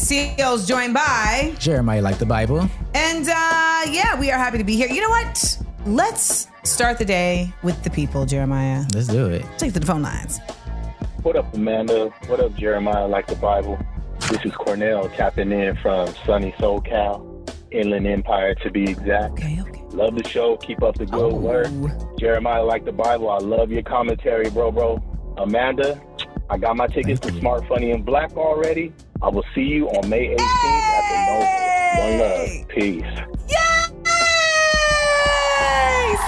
I'm Seales, joined by Jeremiah like the Bible. And uh, yeah, we are happy to be here. You know what? Let's start the day with the people, Jeremiah. Let's do it. Take the phone lines. What up, Amanda? What up, Jeremiah like the Bible? This is Cornell tapping in from sunny SoCal, Inland Empire to be exact. Okay, okay. Love the show. Keep up the good Oh. work. Jeremiah like the Bible. I love your commentary, bro, bro. Amanda, I got my tickets to Smart Funny and Black already. I will see you on May 18th at the Novo. One love. Peace. Yay!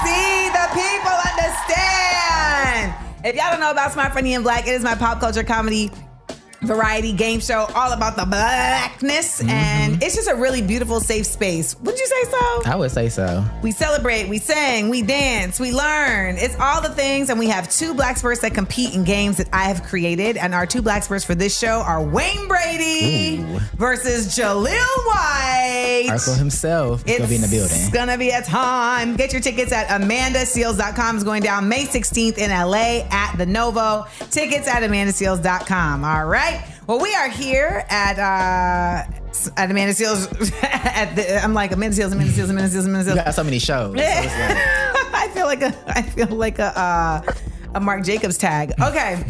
See, the people understand. If y'all don't know about Smart Funny and Black, it is my pop culture comedy variety game show all about the blackness. Mm-hmm. And it's just a really beautiful, safe space. Wouldn't you say so? I would say so. We celebrate, we sing, we dance, we learn. It's all the things. And we have two black spurs that compete in games that I have created. And our two black spurs for this show are Wayne Brady Ooh. versus Jaleel White. Urkel himself is It's gonna be in the building. It's gonna be a time. Get your tickets at amandaseales.com. is going down May 16th in LA at the Novo. Tickets at amandaseales.com. All right. Well, we are here at uh at Amanda Seales. at the, I'm like Amanda Seales, Amanda Seales, Amanda Seales, Amanda You Seales. got so many shows. so like- I feel like a I feel like a uh, a Marc Jacobs tag. Okay.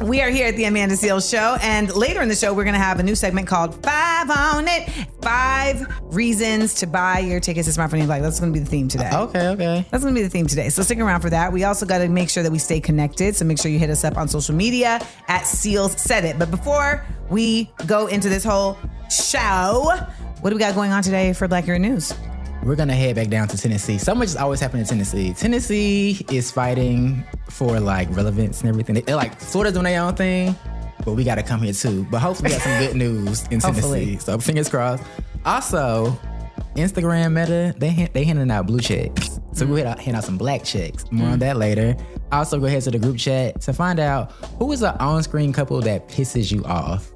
We are here at the Amanda Seales Show, and later in the show, we're going to have a new segment called Five on It. Five reasons to buy your tickets to Smart and Black. That's going to be the theme today. okay, okay. That's going to be the theme today. So stick around for that. We also got to make sure that we stay connected. So make sure you hit us up on social media at Seales Said It. But before we go into this whole show, what do we got going on today for Blackurate News? We're gonna head back down to Tennessee. So much is always happening in Tennessee. Tennessee is fighting for like relevance and everything. They- They're like sort of doing their own thing, but we gotta come here too. But hopefully we got some good news in Tennessee. So fingers crossed. Also, Instagram Meta they they handing out blue checks. So we'll hand out, hand out some black checks. More on mm. that later. Also, go ahead to the group chat to find out who is an on-screen couple that pisses you off.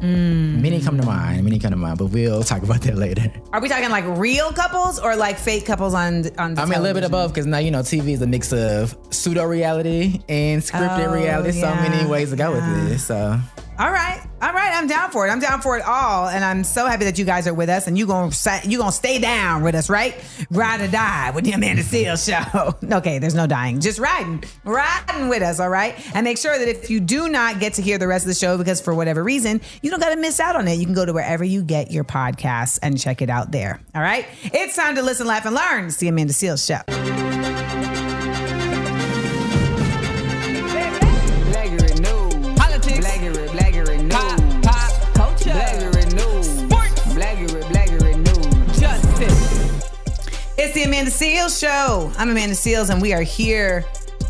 Mm. Many come to mind. Many come to mind, but we'll talk about that later. Are we talking like real couples or like fake couples on on? I mean, a little bit television? above because now you know TV is a mix of pseudo reality and scripted Oh, reality. So many ways to go yeah. with this. So All right, all right. I'm down for it. I'm down for it all, and I'm so happy that you guys are with us, and you gonna you gonna stay down with us, right? Ride or die with the Amanda Seales show. okay, there's no dying, just riding, riding with us. All right, and make sure that if you do not get to hear the rest of the show because for whatever reason you don't got to miss out on it, you can go to wherever you get your podcasts and check it out there. All right, it's time to listen, laugh, and learn. It's the Amanda Seales show. The Amanda Seales Show. I'm Amanda Seales, and we are here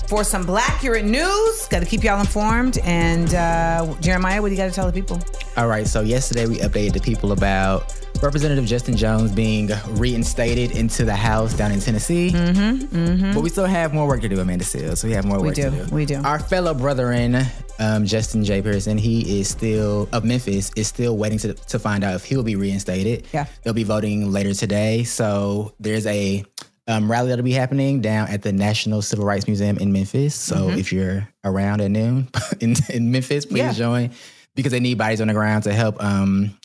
for some Blackurate news. Got to keep y'all informed. And uh, Jeremiah, what do you got to tell the people? all right. So yesterday we updated the people about Representative Justin Jones being reinstated into the House down in Tennessee. Mm-hmm, But we still have more work to do, Amanda Seales. We have more work do, to do. we do. Our fellow brethren, um, Justin J. Pearson, he is still of Memphis, is still waiting to, to find out if he'll be reinstated. Yeah. They'll be voting later today. So there's a um, rally that'll be happening down at the National Civil Rights Museum in Memphis. So if you're around at noon in, in Memphis, please Mm-hmm. Yeah. join because they need bodies on the ground to help um,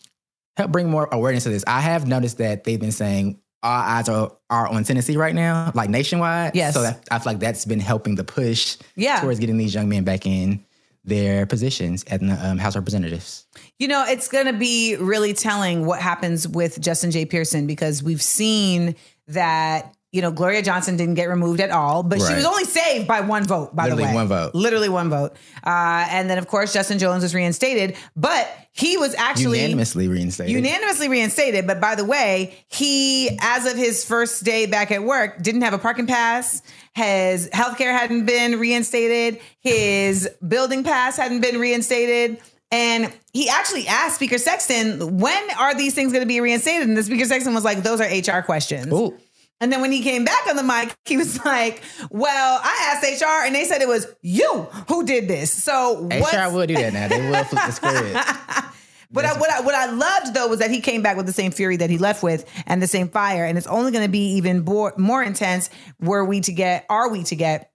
help bring more awareness to this. I have noticed that they've been saying all eyes are, are on Tennessee right now, like nationwide. Yes. So that, I feel like that's been helping the push Yeah. towards getting these young men back in their positions at the um, House of Representatives. You know, it's going to be really telling what happens with Justin J. Pearson because we've seen that. You know, Gloria Johnson didn't get removed at all, but she was only saved by one vote. By the Literally way, one vote. Literally one vote. Uh, and then, of course, Justin Jones was reinstated, but he was actually Unanimously reinstated. unanimously reinstated. But by the way, he, as of his first day back at work, didn't have a parking pass. His healthcare hadn't been reinstated. His building pass hadn't been reinstated. And he actually asked Speaker Sexton, when are these things going to be reinstated? And the Speaker Sexton was like, those are HR questions. Ooh. And then when he came back on the mic, he was like, well, I asked HR and they said it was you who did this. So HR will do that now. They will flip the script. But I, what I what I loved though was that he came back with the same fury that he left with and the same fire, and it's only going to be even more more intense. Were we to get, are we to get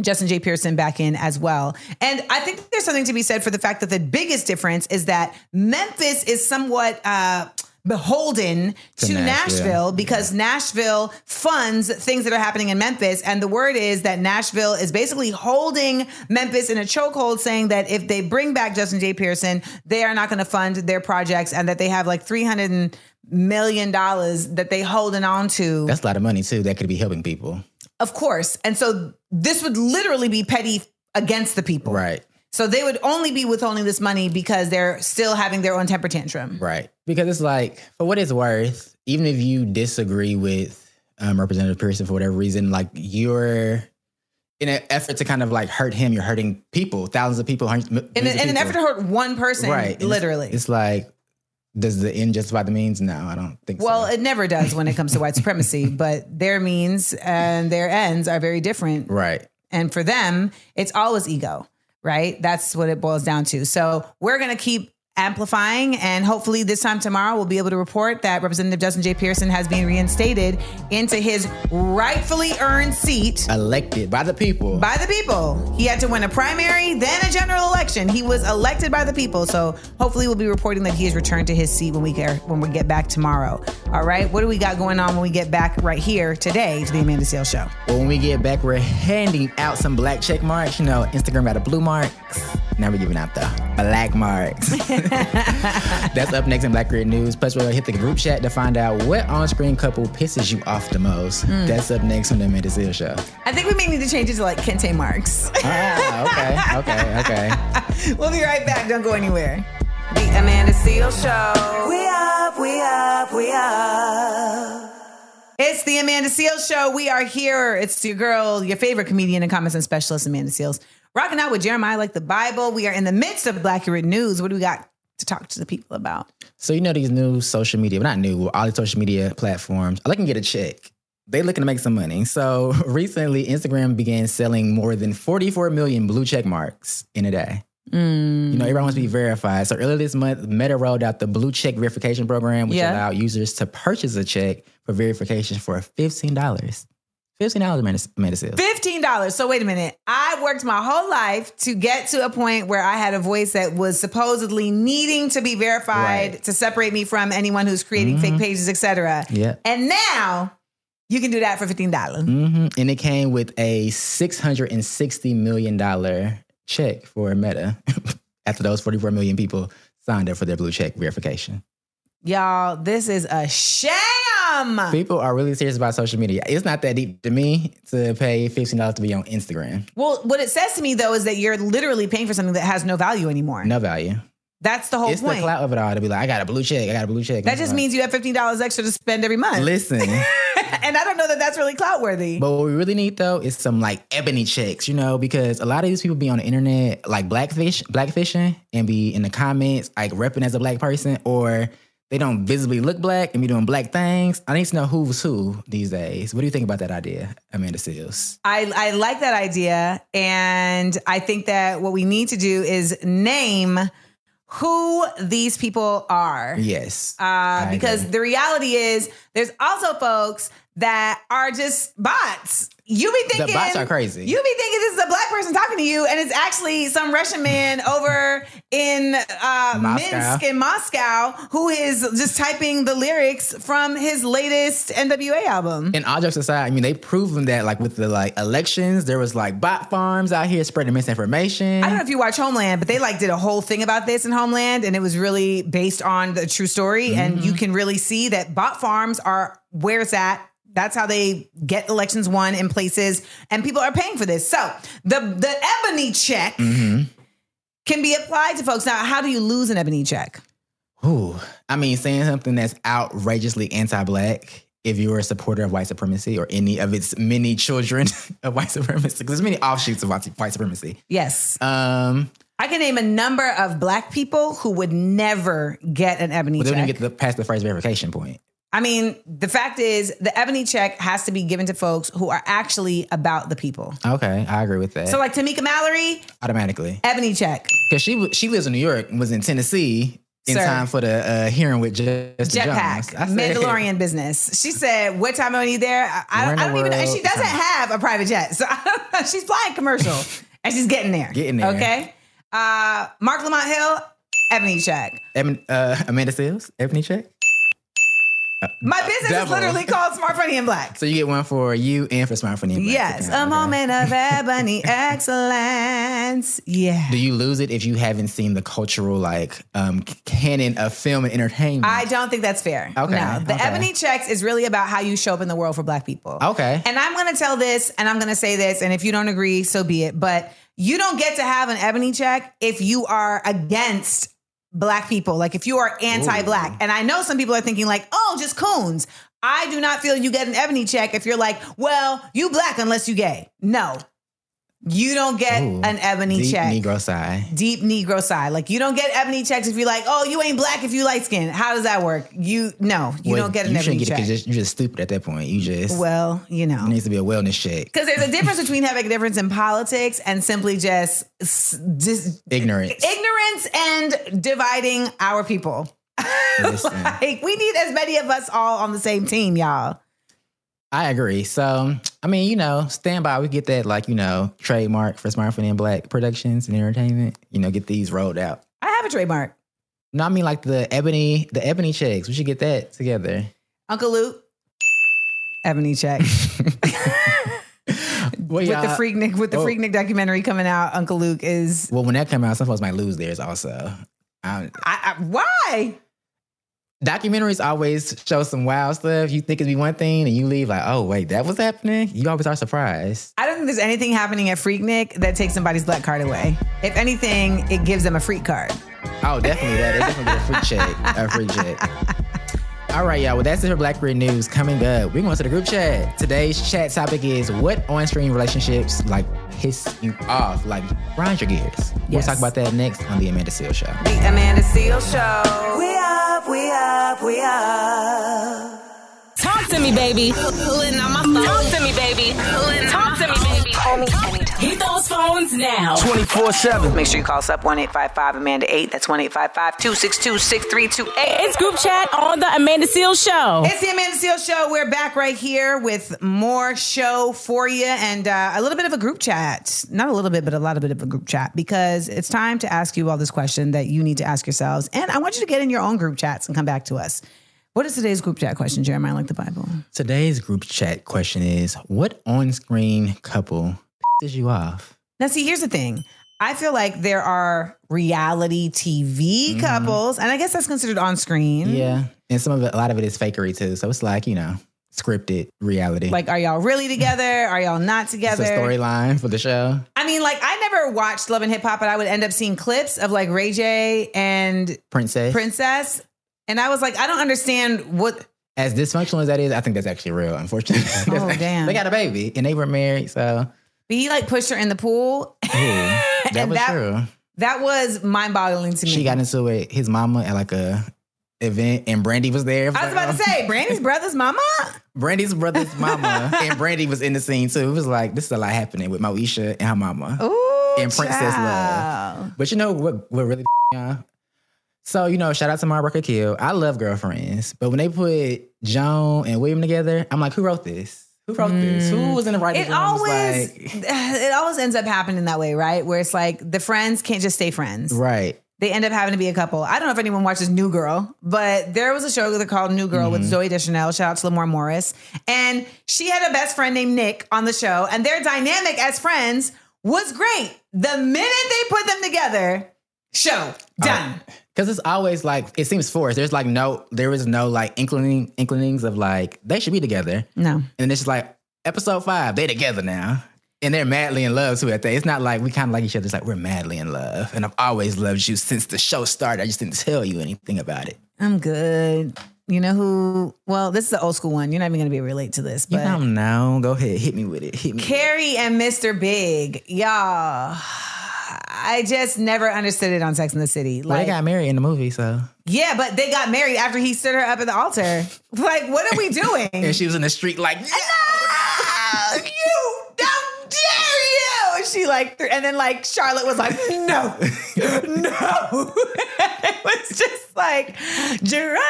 Justin J. Pearson back in as well. And I think there's something to be said for the fact that the biggest difference is that Memphis is somewhat uh, beholden to, To Nashville, Nashville. because Nashville funds things that are happening in Memphis. And the word is that Nashville is basically holding Memphis in a chokehold, saying that if they bring back Justin J. Pearson, they are not going to fund their projects and that they have like 300 million dollars that they holding on to. That's a lot of money too. That could be helping people. Of course. And so this would literally be petty against the people. Right. So they would only be withholding this money because they're still having their own temper tantrum. Right. Because it's like, for what it's worth, even if you disagree with um, Representative Pearson for whatever reason, like you're in an effort to kind of like hurt him, you're hurting people, thousands of people. hundreds- In, of in an effort to hurt one person, right. And it's- literally. It's, like, does the end justify the means? No, I don't think so. well, so. it never does when it comes to white supremacy, but their means and their ends are very different. right. And for them, it's always ego, right? That's what it boils down to. So we're going to keep amplifying, and hopefully, this time tomorrow, we'll be able to report that Representative Justin J. Pearson has been reinstated into his rightfully earned seat Elected by the people. by the people. He had to win a primary, then a general election. He was elected by the people. So hopefully, we'll be reporting that he has returned to his seat when we get when we get back tomorrow. All right, what do we got going on when we get back right here today to the Amanda Seales Show? Well, when we get back, we're handing out some black check marks. You know, Instagram got the blue marks. Now we're giving out the black marks. That's up next in Blackurate News. Plus, we'll hit the group chat to find out what on-screen couple pisses you off the most. Hmm. That's up next on the Amanda Seales Show. I think we may need to change it to like Kente Marks. Ah, okay, okay, okay. we'll be right back. Don't go anywhere. The Amanda Seales Show. We up, we up, we up. It's the Amanda Seales Show. We are here. It's your girl, your favorite comedian and common and specialist, Amanda Seales, rocking out with Jeremiah like the Bible. We are in the midst of Blackurate News. What do we got to talk to the people about? So you know these new social media, well, not new, all these social media platforms. I can get a check. They looking to make some money. So recently, Instagram began selling more than 44 million blue check marks in a day. Mm. You know, everyone wants to be verified. So earlier this month, Meta rolled out the Blue Check Verification Program, which Yeah. allowed users to purchase a check for verification for fifteen dollars. Dollars, sales. Fifteen dollars. So wait a minute. I worked my whole life to get to a point where I had a voice that was supposedly needing to be verified Right. to separate me from anyone who's creating fake pages, etc. Yeah. And now you can do that for fifteen dollars. hmm And it came with a six hundred and sixty million dollar check for Meta after those forty four million people signed up for their Blue Check verification. Y'all, this is a People are really serious about social media. It's not that deep to me to pay fifteen dollars to be on Instagram. Well, what it says to me though is that you're literally paying for something that has no value anymore. No value. That's the whole it's point. the clout of it all to be like, I got a blue check. I got a blue check. that just like, means you have fifteen dollars extra to spend every month. Listen. and I don't know that that's really clout worthy. But what we really need though is some like ebony checks, you know, because a lot of these people be on the internet like blackfish, blackfishing, and be in the comments like repping as a black person, or they don't visibly look black and be doing black things. I need to know who's who these days. What do you think about that idea, Amanda Seales? I, I like that idea. And I think that what we need to do is name who these people are. Yes, Uh, because agree. the reality is, there's also folks that are just bots. You be thinking bots are crazy. You be thinking this is a black person talking to you, and it's actually some Russian man over in uh, Minsk in Moscow who is just typing the lyrics from his latest NWA album. and all jokes aside, I mean, they proven that like with the like elections, there was like bot farms out here spreading misinformation. I don't know if you watch Homeland, but they like did a whole thing about this in Homeland, and it was really based on the true story. And Mm-hmm. you can really see that bot farms are where it's at. That's how they get elections won in places, and people are paying for this. So the the ebony check Mm-hmm. can be applied to folks. Now, how do you lose an ebony check? Ooh, I mean, saying something that's outrageously anti-black if you're a supporter of white supremacy or any of its many children of white supremacy, because there's many offshoots of white white supremacy. Yes, Um, I can name a number of black people who would never get an ebony but they check. don't get the, past the first verification point. I mean, the fact is, the ebony check has to be given to folks who are actually about the people. Okay, I agree with that. So, like Tamika Mallory, automatically, ebony check. because she she lives in New York and was in Tennessee in Sir. time for the uh, hearing with Jones. Jetpack, I said- Mandalorian business. She said, "What time are you there? I, I, Where in don't, I don't even know." And she doesn't have a private jet, so I don't know. She's flying commercial, and she's getting there. Getting there. Okay. Uh, Marc Lamont Hill, Ebony Check. Uh, Amanda Seales, Ebony check. My business is literally called Smart Funny and Black. So you get one for you and for Smart Funny. and Black. Yes, a moment of ebony excellence. Yeah. Do you lose it if you haven't seen the cultural like um, canon of film and entertainment? I don't think that's fair. Okay, No, the okay. Ebony Checks is really about how you show up in the world for Black people. Okay. And I'm going to tell this and I'm going to say this. And if you don't agree, so be it. But you don't get to have an Ebony Check if you are against Black people. Like if you are anti Black. And I know some people are thinking, like, oh, just coons. I do not feel you get an Ebony Check if you're like, well, you Black unless you gay. No. You don't get Ooh, an Ebony check. Deep Check Negro side. deep Negro side. Like you don't get ebony checks if you're like, oh, you ain't black if you light skin. How does that work? You no, you Well, don't get an you ebony get it check. you're just stupid at that point. You just well, you know, it needs to be a wellness check. because there's a difference between having a difference in politics and simply just s- dis- Ignorance. And dividing our people. Like we need as many of us all on the same team, y'all. I agree. So, I mean, you know, stand by. We get that, like, you know, trademark for Smart Funny and Black Productions and Entertainment. You know, get these rolled out. I have a trademark. No, I mean like the ebony, the ebony checks. We should get that together. Uncle Luke, ebony check. Well, with the Freaknik with the Oh. Freaknik documentary coming out, Uncle Luke is Well, when that come out, some folks might lose theirs also. I, I, why? documentaries always show some wild stuff. You think it'd be one thing, and you leave like, oh wait, that was happening. You always are surprised. I don't think there's anything happening at Freaknik that takes somebody's black card away. If anything, it gives them a freak card. Oh, definitely that. It's definitely a freak check. A freak check. All right, y'all. Well, that's it for Blackurate News. Coming up, we're going to the group chat. Today's chat topic is what on-screen relationships like piss you off, like grind your gears. We'll Yes. talk about that next on the Amanda Seales Show. The Amanda Seales Show. We up, we up, we up. Talk to me, baby. Pulling on my phone. Talk to me, baby. Pulling Talk to me, baby. Call me anytime. Hit those phones now. 24 7. Make sure you call us up 1 855 Amanda 8. That's 1 855 262 6328. It's group chat on the Amanda Seales Show. It's the Amanda Seales Show. We're back right here with more show for you and uh, a little bit of a group chat. Not a little bit, but a lot of bit of a group chat because it's time to ask you all this question that you need to ask yourselves. And I want you to get in your own group chats and come back to us. What is today's group chat question, Jeremiah, like the Bible? Today's group chat question is what on-screen couple pisses you off? Now, see, here's the thing. I feel like there are reality TV mm-hmm. couples, and I guess that's considered on screen. Yeah, and some of it, a lot of it is fakery too. So it's like you know, scripted reality. Like, are y'all really together? Are y'all not together? it's a storyline for the show. I mean, like, I never watched Love and Hip Hop, but I would end up seeing clips of like Ray J and Princess. Princess. And I was like, I don't understand what. as dysfunctional as that is, I think that's actually real. Unfortunately, Oh, damn. they got a baby and they were married, so But he like pushed her in the pool. ooh, that And was that- true. That was mind boggling to me. She got into it. His mama at like a event, and Brandy was there. I was about to say, Brandy's brother's mama? Brandy's brother's mama, and Brandy was in the scene too. It was like this is a lot happening with Moesha and her mama. Ooh. And Princess child. Love. But you know what? What really y'all? So you know, shout out to Mara Brock Akil. I love girlfriends, but when they put Joan and William together, I'm like, who wrote this? Who wrote this? Who was in the writing It room? Always like, it always ends up happening that way, right? Where it's like the friends can't just stay friends. right. They end up having to be a couple. I don't know if anyone watches New Girl, but there was a show that called New Girl Mm-hmm. with Zooey Deschanel. Shout out to Lamorne Morris. And she had a best friend named Nick on the show, and their dynamic as friends was great. The minute they put them together, show done. Because it's always like it seems forced. There's like no, there is no like inclining inclinings of like they should be together, no. and it's just like episode five, they together now, and they're madly in love too. At that, it's not like we kind of like each other. It's like we're madly in love, and I've always loved you since the show started. I just didn't tell you anything about it. I'm good. You know who? Well, this is the old school one. You're not even going to be able to relate to this, You but know, no, go ahead, hit me with it. Hit me. with it. Carrie and Mr. Big, y'all. I just never understood it on Sex in the City. Well, Like, they got married in the movie, so yeah, but they got married after he stood her up at the altar. Like, what are we doing? and she was in the street like. Ah, you, how dare you? And she like, th- and then like Charlotte was like, no, no. it was just like drama.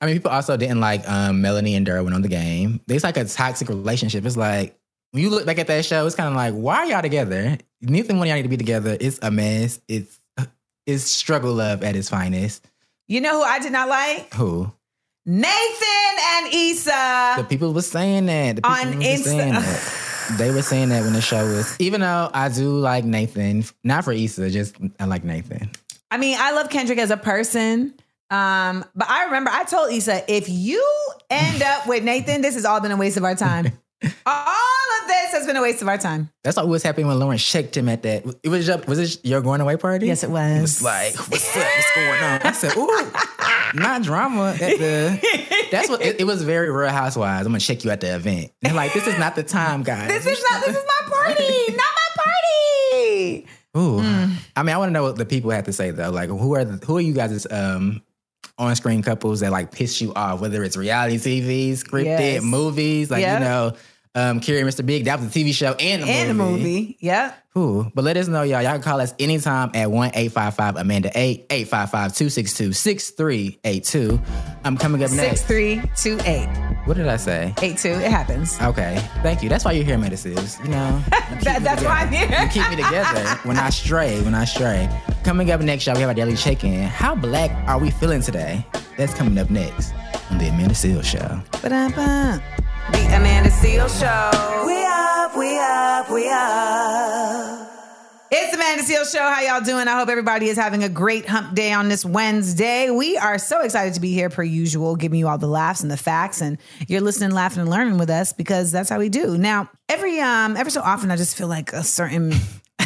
I mean, people also didn't like um, Melanie and Derwin on the game. It's like a toxic relationship. It's like when you look back at that show, it's kind of like, why are y'all together? Neither one of y'all need to be together. It's a mess. It's it's struggle love at its finest. You know who I did not like? Who? Nathan and Issa. The people were saying that. The people On Insta- saying that. They were saying that when the show was. Even though I do like Nathan, not for Issa, just I like Nathan. I mean, I love Kendrick as a person. Um, but I remember I told Issa, if you end up with Nathan, this has all been a waste of our time. all of this has been a waste of our time. That's what was happening when Lauren shaked him at that. It was your, was it your going away party? Yes, it was. It was like, what's up? What's going on? I said, ooh, not drama at the. That's what it, it was. Very Real Housewives. I'm gonna check you at the event. And like, this is not the time, guys. This is not this is my party, not my party. Ooh. Mm. I mean, I want to know what the people have to say though. Like, who are the, who are you guys' um on screen couples that like piss you off? Whether it's reality TV, scripted Yes. movies, like Yep. you know, um, Carrie and Mr. Big. That was a TV show and a And a movie. movie. Yep. Ooh. But let us know, y'all. Y'all can call us anytime at one eight five five Amanda eight eight five five two six two six three eight two. I'm coming up next. Six three two eight What did I say? eight two. It happens. Okay, thank you. That's why you're here, Medicines. You know, you That- that's why I'm here. You keep me together when I stray. When I stray. Coming up next, y'all, we have our daily check-in. How black are we feeling today? That's coming up next on the Amanda Seales Show. Ba-da-ba. The Amanda Seales Show. We up, we up, we up. It's the Amanda Seales Show. How y'all doing? I hope everybody is having a great hump day on this Wednesday. We are so excited to be here, per usual, giving you all the laughs and the facts, and you're listening, laughing, and learning with us because that's how we do. Now, every um, every so often, I just feel like a certain,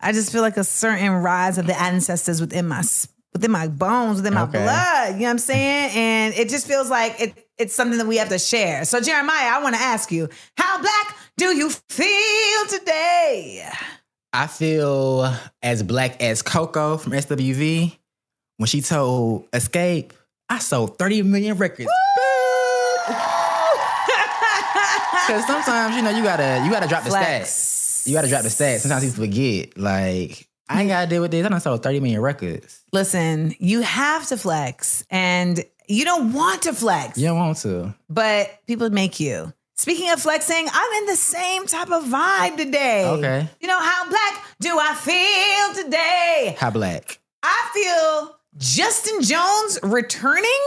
I just feel like a certain rise of the ancestors within my within my bones, within my Okay. blood. You know what I'm saying? And it just feels like it, it's something that we have to share. So, Jeremiah, I want to ask you, how black do you feel today? I feel as black as Coco from SWV when she told Xscape, I sold 30 million records. Because sometimes, you know, you gotta you gotta drop the stats. You gotta drop the stats. Sometimes you forget. Like, I ain't gotta deal with this. I done sold 30 million records. Listen, you have to flex and you don't want to flex, You don't want to. but people make you. Speaking of flexing, I'm in the same type of vibe today. Okay. You know, how black do I feel today? How black? I feel Justin Jones returning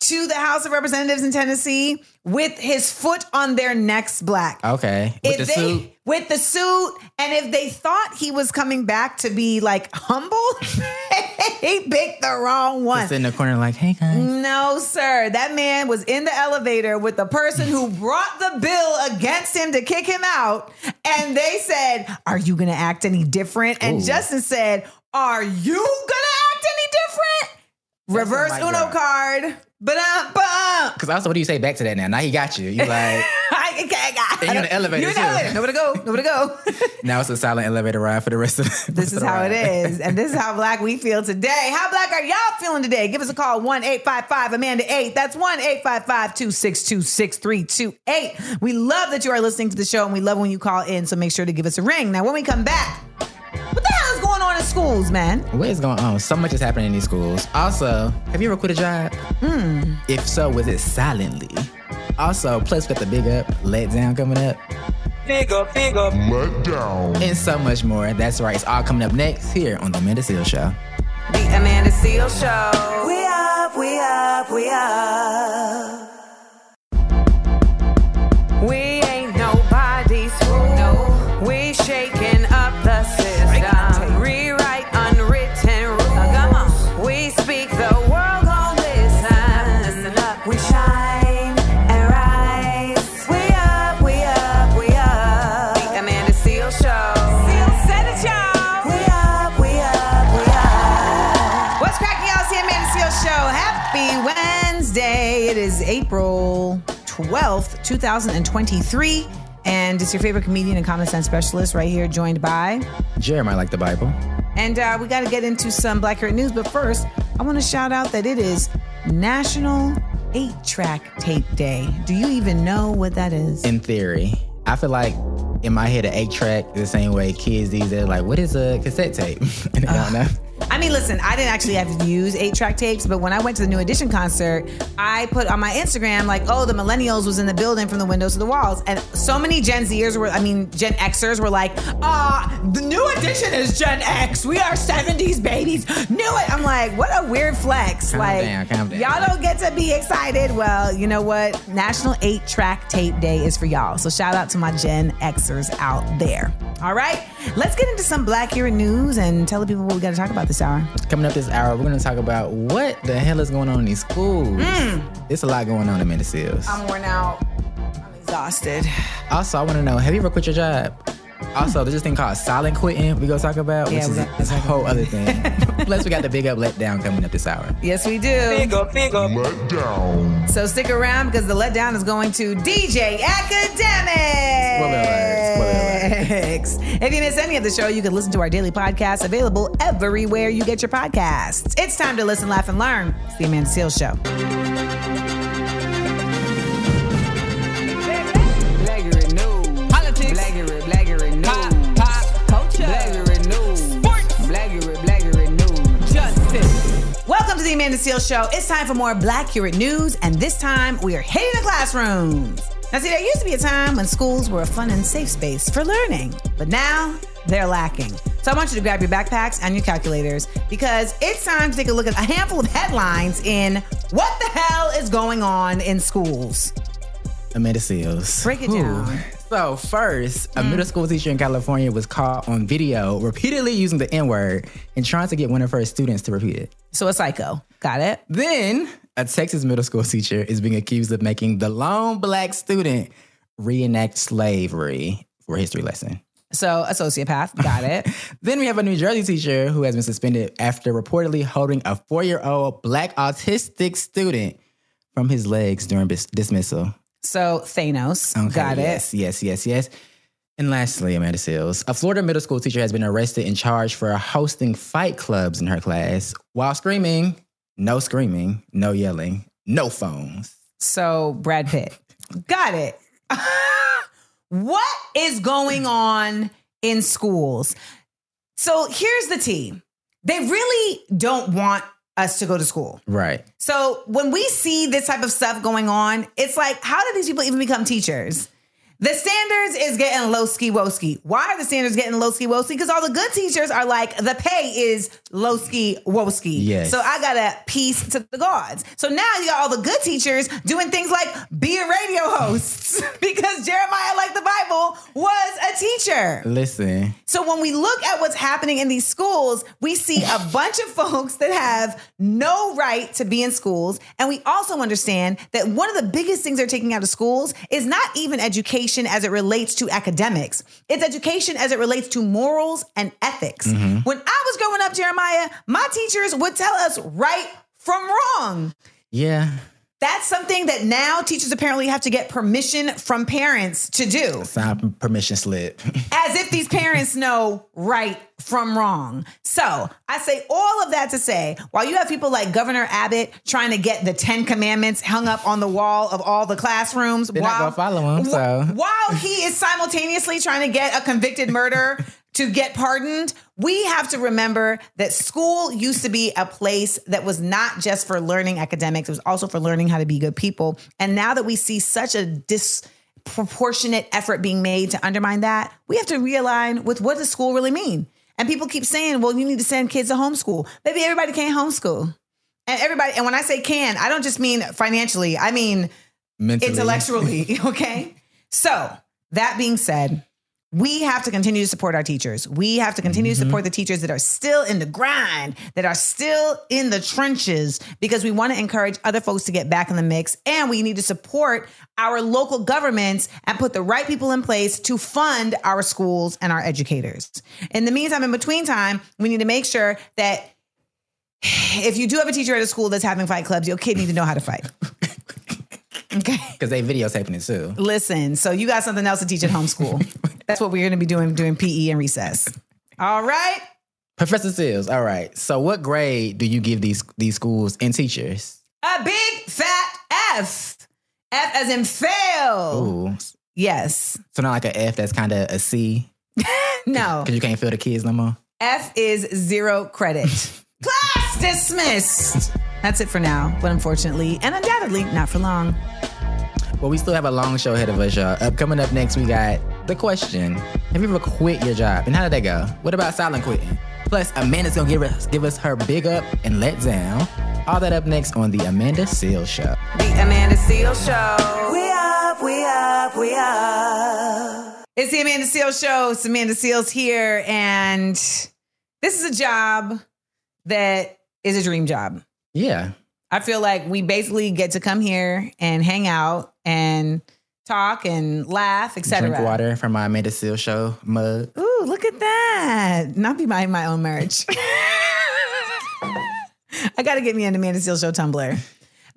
to the House of Representatives in Tennessee with his foot on their next black. Okay. With if the they, suit. With the suit. And if they thought he was coming back to be like humble, he picked the wrong one. Just in the corner like, hey guys. No, sir. That man was in the elevator with the person who brought the bill against him to kick him out. And they said, Are you going to act any different? And Ooh. Justin said, Are you going to act any different? Reverse Uno card. Ba-dum-bum. Because also, what do you say back to that now? Now he got you. You like, I, okay, I, And you're in the elevator, You're in the too. elevator. Nowhere to go. Nowhere to go. now it's a silent elevator ride for the rest of the This is how it is. And this is how black we feel today. How black are y'all feeling today? Give us a call 1 855 Amanda 8. That's 1 855 262 6328. We love that you are listening to the show and we love when you call in. So make sure to give us a ring. Now, when we come back, what the hell is going on in schools, man? What is going on? So much is happening in these schools. Also, have you ever quit a job? Hmm. If so, was it silently? Also, plus we got the big up, let down coming up, Figure, figure. Let down. and so much more. That's right. It's all coming up next here on the Amanda Seales Show. The Amanda Seales Show. We up, we up, we up. 2023. And it's your favorite comedian and common sense specialist right here, joined by. Jeremiah like the Bible. And uh, we got to get into some Blackurate News. But first, I want to shout out that it is National 8 Track Tape Day. Do you even know what that is? In theory, I feel like in my head, an eight track is the same way kids these days like, what is a cassette tape? and they don't know. I mean, listen, I didn't actually have to use eight track tapes, but when I went to the New Edition concert, I put on my Instagram like, "Oh, the millennials was in the building from the windows to the walls," and so many Gen Zers were, I mean, Gen Xers were like, "Ah, the New Edition is Gen X. We are '70s babies. Knew it." I'm like, what a weird flex. Calm like, down, down. y'all don't get to be excited. Well, you know what? National Eight Track Tape Day is for y'all. So shout out to my Gen Xers out there. All right, let's get into some Blackurate news and tell the people what we got to talk about this hour. Coming up this hour, we're going to talk about what the hell is going on in these schools. Mm. It's a lot going on in Mendocils. I'm worn out. I'm exhausted. Also, I want to know, have you ever quit your job? Also, there's this thing called silent quitting we gonna talk about, Yeah, which is a whole other thing. Plus, we got the big up letdown coming up this hour. Yes, we do. Figure, figure. So stick around because the letdown is going to DJ Akademiks. If you miss any of the show, you can listen to our daily podcast available everywhere you get your podcasts. It's time to listen, laugh, and learn. It's the Amanda Seales Show. Blaggery news. Politics. Blaggery, blaggery news. Pop, pop. Culture. Blaggery news. Sports. Blaggery, blaggery news. Justice. Welcome to the Amanda Seales Show. It's time for more Blackurate news, and this time we are hitting the classrooms. Now, see, there used to be a time when schools were a fun and safe space for learning, but now they're lacking. So I want you to grab your backpacks and your calculators because it's time to take a look at a handful of headlines in what the hell is going on in schools. Amanda Seales. Break it down. So first, a mm. middle school teacher in California was caught on video repeatedly using the N word and trying to get one of her students to repeat it. So a psycho. Got it? Then, a Texas middle school teacher is being accused of making the lone black student reenact slavery for a history lesson. So a sociopath. Got it. Then we have a New Jersey teacher who has been suspended after reportedly holding a four year old black autistic student from his legs during bis- dismissal. So Thanos. Okay, Got it. yes, Yes, yes, yes. And lastly, Amanda Seales, a Florida middle school teacher has been arrested and charged for hosting fight clubs in her class while screaming, no screaming, no yelling, no phones. So Brad Pitt. Got it. what is going on in schools? So here's the tea. They really don't want us to go to school. Right. So when we see this type of stuff going on, it's like, how did these people even become teachers? The standards is getting low ski woski. Why are the standards getting low ski woski? Because all the good teachers are like, the pay is low ski woski. Yes. So I got to piece to the gods. So now you got all the good teachers doing things like be a radio hosts because Jeremiah, like the Bible, was a teacher. Listen, So when we look at what's happening in these schools, we see a bunch of folks that have no right to be in schools. And we also understand that one of the biggest things they're taking out of schools is not even education as it relates to academics. It's education as it relates to morals and ethics. Mm-hmm. When I was growing up, Jeremiah, my teachers would tell us right from wrong. yeah, That's something that now teachers apparently have to get permission from parents to do sign permission slip. as if these parents know right from wrong. So I say all of that to say, while you have people like Governor Abbott trying to get the Ten Commandments hung up on the wall of all the classrooms, They're while, follow wh- so. while he is simultaneously trying to get a convicted murderer to get pardoned, we have to remember that school used to be a place that was not just for learning academics, it was also for learning how to be good people. And now that we see such a disproportionate effort being made to undermine that, we have to realign with what does school really mean? And people keep saying, well, you need to send kids to homeschool. Maybe everybody can't homeschool. And everybody, and when I say can, I don't just mean financially, I mean Mentally. intellectually. Okay. So, that being said, we have to continue to support our teachers. We have to continue to mm-hmm. support the teachers that are still in the grind, that are still in the trenches, because we want to encourage other folks to get back in the mix. And we need to support our local governments and put the right people in place to fund our schools and our educators. In the meantime, in between time, we need to make sure that if you do have a teacher at a school that's having fight clubs, your kid needs to know how to fight. Okay. Because they videotaping it too. Listen, so you got something else to teach at homeschool. That's what we're going to be doing during PE and recess. All right. Professor Seales, all right. So what grade do you give these these schools and teachers? A big fat F. F as in fail. Ooh. Yes. So not like an F that's kind of a C No. because you can't feel the kids no more. F is zero credit. Class dismissed. That's it for now, but unfortunately and undoubtedly not for long. Well, we still have a long show ahead of us, y'all. Up coming up next, we got the question: Have you ever quit your job, and how did that go? What about silent quitting? Plus, Amanda's gonna give us give us her big up and let down. All that up next on the Amanda Seales Show. The Amanda Seales Show. We up, we up, we up. It's the Amanda Seales Show. It's Amanda Seales here, and this is a job that is a dream job. Yeah, I feel like we basically get to come here and hang out and talk and laugh, etc. drink water from my Amanda Seales Show mug. Ooh, look at that! Not be buying my own merch. I got to get me an Amanda Seales Show tumbler.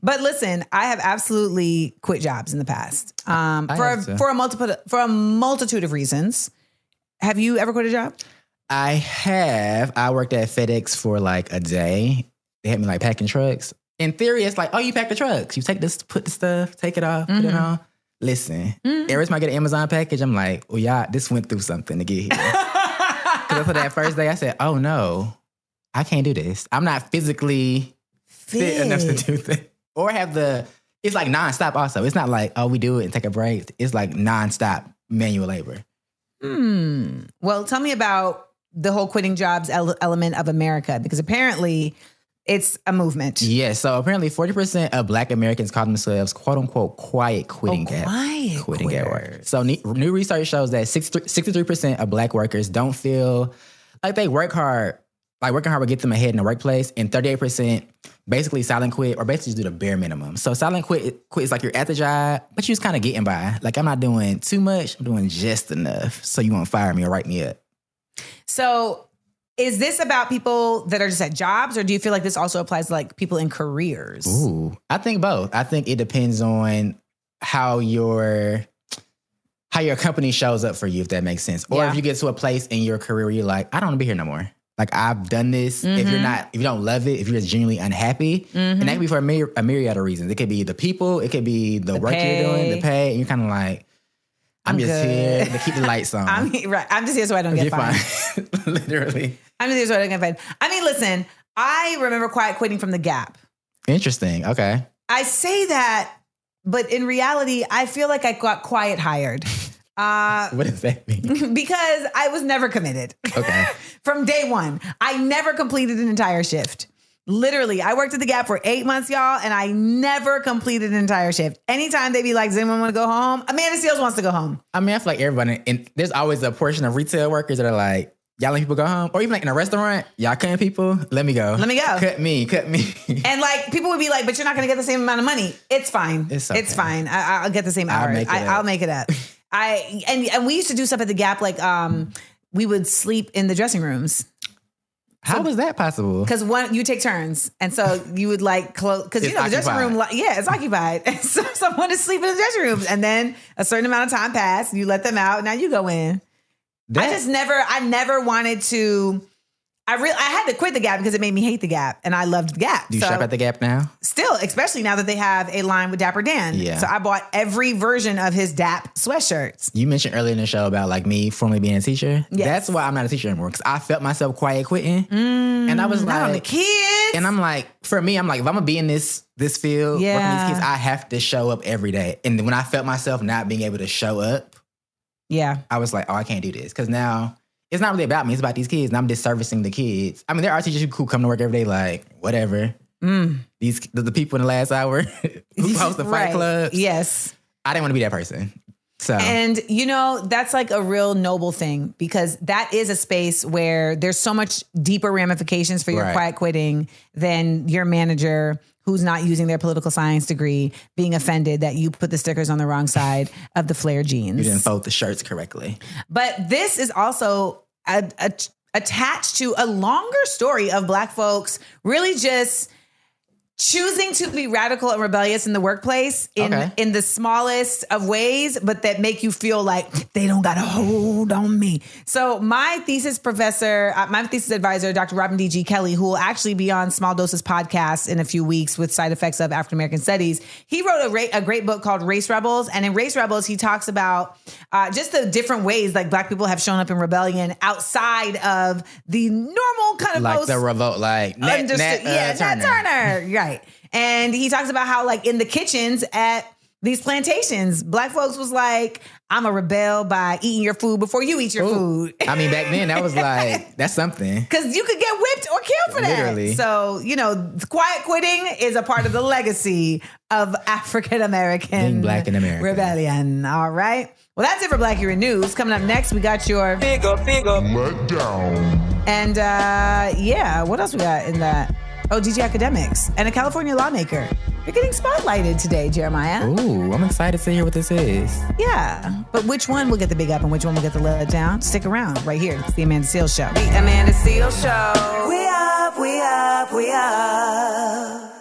But listen, I have absolutely quit jobs in the past um, for for a multiple for a multitude of reasons. Have you ever quit a job? I have. I worked at FedEx for like a day. They had me like packing trucks. In theory, it's like, oh, you pack the trucks. You take this, put the stuff, take it off, put it Mm-hmm. on. Listen, every time I get an Amazon package, I'm like, oh, yeah, this went through something to get here. Because for that first day, I said, oh no, I can't do this. I'm not physically fit enough to do this. Or have the, it's like nonstop also. It's not like, oh, we do it and take a break. It's like nonstop manual labor. Hmm. Well, tell me about the whole quitting jobs ele- element of America because apparently it's a movement. Yeah, so apparently 40% of black Americans call themselves quote unquote quiet quitting Oh, at quiet quitting at work. So ne- new research shows that 63 percent of black workers don't feel like they work hard, like working hard will get them ahead in the workplace, and 38% basically silent quit or basically just do the bare minimum. So silent quit quit is like you're at the job, but you're just kind of getting by. Like I'm not doing too much, I'm doing just enough. So you won't fire me or write me up. So, is this about people that are just at jobs, or do you feel like this also applies to like people in careers? Ooh, I think both. I think it depends on how your how your company shows up for you, if that makes sense. Or Yeah. if you get to a place in your career where you're like, I don't want to be here no more. Like I've done this. If Mm-hmm. you're not, if you don't love it, if you're just genuinely unhappy, and that could be for a, myri- a myriad of reasons. It could be the people, it could be the, work you're doing, the pay, and you're kind of like, I'm, I'm just good. here to keep the lights on. I'm right. I'm just here so I don't get you're fined. fine, literally. I'm just here so I don't get fined. I mean, listen. I remember quiet quitting from the Gap. Interesting. Okay. I say that, but in reality, I feel like I got quiet hired. Uh, What does that mean? because I was never committed. Okay. From day one, I never completed an entire shift. Literally, I worked at the Gap for eight months, y'all, and I never completed an entire shift. Anytime they'd be like, "Does anyone want to go home?" Amanda Seales wants to go home. I mean, I feel like everybody, and there's always a portion of retail workers that are like, y'all let people go home, or even like in a restaurant, y'all cutting people, let me go, Let me go. cut me, cut me. And like people would be like, "But you're not going to get the same amount of money." It's fine. It's It's, fine. I, I'll get the same I'll make it I, up. I'll make it up. I and and we used to do stuff at the Gap, like um, we would sleep in the dressing rooms. How was that possible? Because one, you take turns, and so you would like close because you know the dressing room, yeah, it's occupied. And so someone is sleeping in the dressing rooms, and then a certain amount of time passed. You let them out. Now you go in. That, I just never, I never wanted to. I really, I had to quit the Gap because it made me hate the Gap, and I loved the Gap. do you So shop at the Gap now? still, especially now that they have a line with Dapper Dan. Yeah. So I bought every version of his Dap sweatshirts. You mentioned earlier in the show about like me formerly being a teacher. Yes. That's why I'm not a teacher anymore because I felt myself quiet quitting, mm, and I was Not on the like, kids. and I'm like, for me, I'm like, if I'm gonna be in this this field, Yeah. these kids, I have to show up every day. And when I felt myself not being able to show up, yeah. I was like, oh, I can't do this because now it's not really about me. It's about these kids, and I'm just servicing the kids. I mean, there are teachers who come to work every day, like whatever. Mm. These the, the people in the last hour who host the fight Right. clubs. Yes. I didn't want to be that person. So And you know, that's like a real noble thing because that is a space where there's so much deeper ramifications for your Right. quiet quitting than your manager who's not using their political science degree being offended that you put the stickers on the wrong side of the flare jeans. you didn't fold the shirts correctly. But this is also a, a- attached to a longer story of Black folks really just choosing to be radical and rebellious in the workplace in Okay. in the smallest of ways, but that make you feel like they don't got a hold on me. So my thesis professor, uh, my thesis advisor, Dr. Robin D. G. Kelley, who will actually be on Small Doses podcast in a few weeks with side effects of African American studies, he wrote a, ra- a great book called Race Rebels, and in Race Rebels, he talks about uh, just the different ways like Black people have shown up in rebellion outside of the normal kind of Like the revolt, like Nat, Understood. Nat, uh, yeah, Turner. Nat Turner. Right. And he talks about how, like, in the kitchens at these plantations, black folks was like, I'm a rebel by eating your food before you eat your Ooh. food. I mean, back then that was like that's something. Because you could get whipped or killed for that. Literally. So, you know, quiet quitting is a part of the legacy of African American black in America. rebellion. All right. Well, that's it for Blackurate News. Coming up next, we got your Figure, figure. Let down. And uh, yeah, what else we got in that? Oh, DJ Akademiks and a California lawmaker. You're getting spotlighted today, Jeremiah. Ooh, I'm excited to hear what this is. Yeah, but which one will get the big up and which one will get the let down? Stick around right here. It's the Amanda Seales Show. The Amanda Seales Show. We up, we up, we up.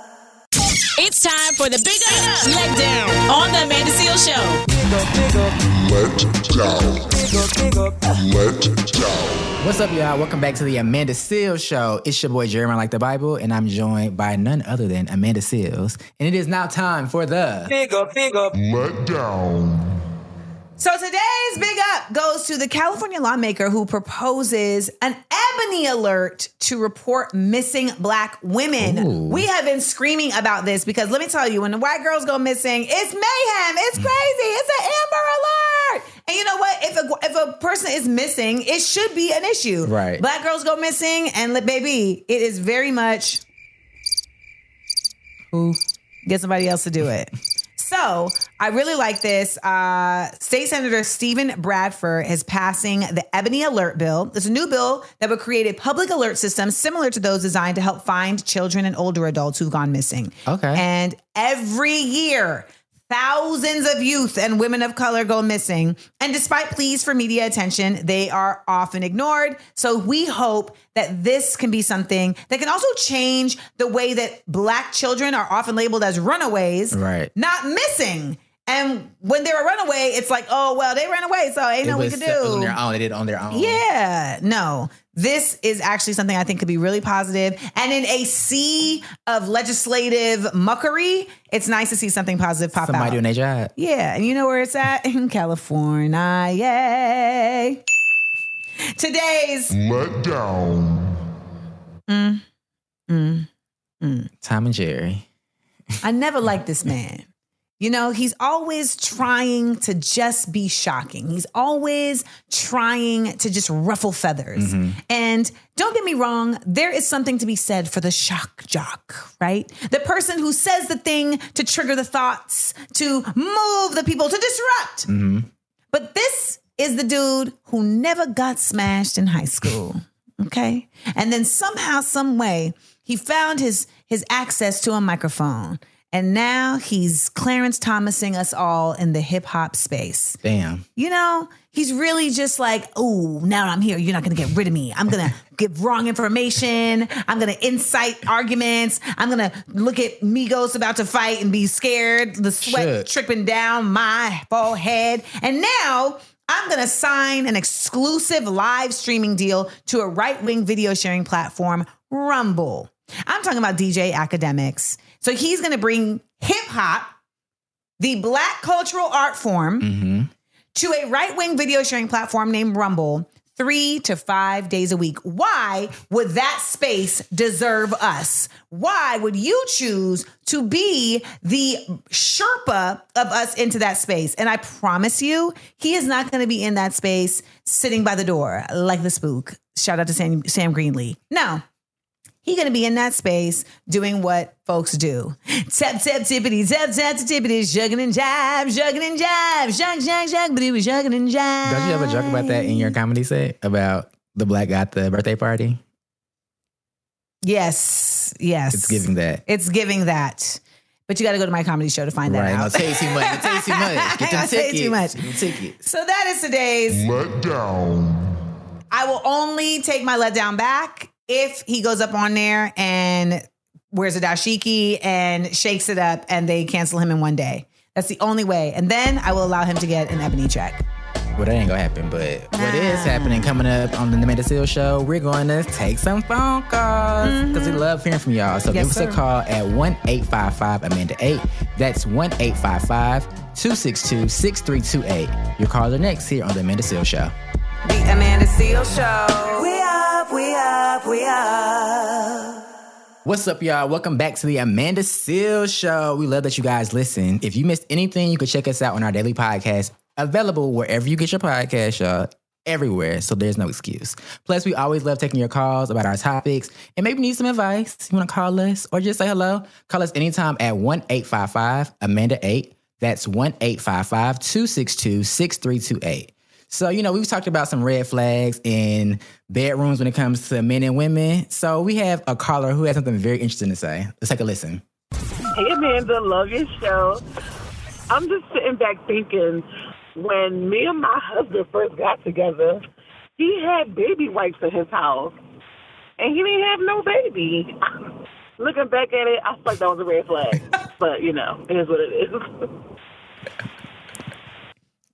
It's time for the Big Up Let Down on the Amanda Seales Show. Figure, figure. Let down. Figure, figure. Let down. What's up, y'all? Welcome back to the Amanda Seales Show. It's your boy Jeremy Like the Bible, and I'm joined by none other than Amanda Seales. And it is now time for the Figure, figure. Let down. So today's big up goes to the California lawmaker who proposes an ebony alert to report missing black women. Ooh. We have been screaming about this because let me tell you, when the white girls go missing, it's mayhem, it's crazy, it's an Amber Alert. And you know what? If a if a person is missing, it should be an issue. Right. Black girls go missing, and baby, it is very much who? get somebody else to do it. So I really like this. Uh, State Senator Steven Bradford is passing the Ebony Alert Bill. It's a new bill that would create a public alert system similar to those designed to help find children and older adults who've gone missing. Okay. And every year, thousands of youth and women of color go missing. And despite pleas for media attention, they are often ignored. So we hope that this can be something that can also change the way that black children are often labeled as runaways, Right. not missing. And when they're a runaway, it's like, oh, well, they ran away, so ain't It no we was can it was on do. their own. They did it on their own. Yeah, no. This is actually something I think could be really positive. And in a sea of legislative muckery, it's nice to see something positive pop Somebody out. doing their job. yeah, and you know where it's at? In California. Yay. Today's Let down. Mm, mm, mm. Tom and Jerry. I never liked this man. You know, he's always trying to just be shocking. He's always trying to just ruffle feathers. Mm-hmm. And don't get me wrong, there is something to be said for the shock jock, right? The person who says the thing to trigger the thoughts, to move the people, to disrupt. Mm-hmm. But this is the dude who never got smashed in high school. Okay. And then somehow, some way, he found his his access to a microphone. And now he's Clarence Thomasing us all in the hip hop space. Damn. You know, he's really just like, oh, now I'm here. You're not going to get rid of me. I'm going to give wrong information. I'm going to incite arguments. I'm going to look at Migos about to fight and be scared, the sweat Shook. tripping down my forehead. And now I'm going to sign an exclusive live streaming deal to a right wing video sharing platform, Rumble. I'm talking about DJ Akademiks. So he's going to bring hip hop, the black cultural art form, Mm-hmm. to a right wing video sharing platform named Rumble three to five days a week. Why would that space deserve us? Why would you choose to be the Sherpa of us into that space? And I promise you, he is not going to be in that space sitting by the door like the spook. Shout out to Sam, Sam Greenlee. No. He gonna be in that space doing what folks do. Tap tap tippity tap tap tippity shugging and jive, shugging and jive, shug shug shug, but he was shugging and jive. Don't you ever joke about that in your comedy set about the black guy at the birthday party? Yes, yes. It's giving that. It's giving that. But you got to go to my comedy show to find that Right. No, out. tell you too much. Tell you too much. Get them I'll tell you tickets. too much. Get them tickets. so that is today's. Let down. I will only take my letdown back if he goes up on there and wears a dashiki and shakes it up and they cancel him in one day. That's the only way. And then I will allow him to get an ebony check. Well, that ain't gonna happen. But what is happening coming up on the Amanda Seales Show? We're going to take some phone calls because we love hearing from y'all. So Mm-hmm. Yes, give us sir. a call at one eight five five Amanda eight. That's one eight five five two six two six three two eight. Your calls are next here on the Amanda Seales Show. The Amanda Seales Show. We up, we up, we up. What's up, y'all? Welcome back to the Amanda Seales Show. We love that you guys listen. If you missed anything, you can check us out on our daily podcast, available wherever you get your podcast, y'all. Everywhere, so there's no excuse. Plus, we always love taking your calls about our topics and maybe need some advice. You want to call us or just say hello? Call us anytime at 1 855 Amanda 8. That's 1 855 262 6328. So, you know, we've talked about some red flags in bedrooms when it comes to men and women. So, we have a caller who has something very interesting to say. Let's take a listen. Hey Amanda, love your show. I'm just sitting back thinking when me and my husband first got together, he had baby wipes in his house. And he didn't have no baby. Looking back at it, I feel like that was a red flag. but, you know, it is what it is.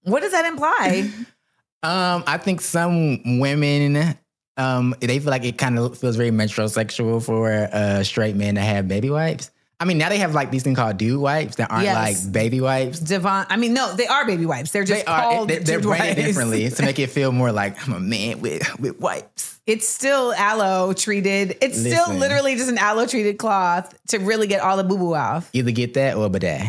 What does that imply? Um, I think some women, um, they feel like it kind of feels very metrosexual for uh, straight men to have baby wipes. I mean, now they have like these things called dude wipes that aren't Yes. like baby wipes. Devon, I mean, no, they are baby wipes. They're just They are. called. They're, they're branded differently to make it feel more like I'm a man with with wipes. It's still aloe treated. It's still literally just an aloe treated cloth to really get all the boo boo off. Either get that or a bidet.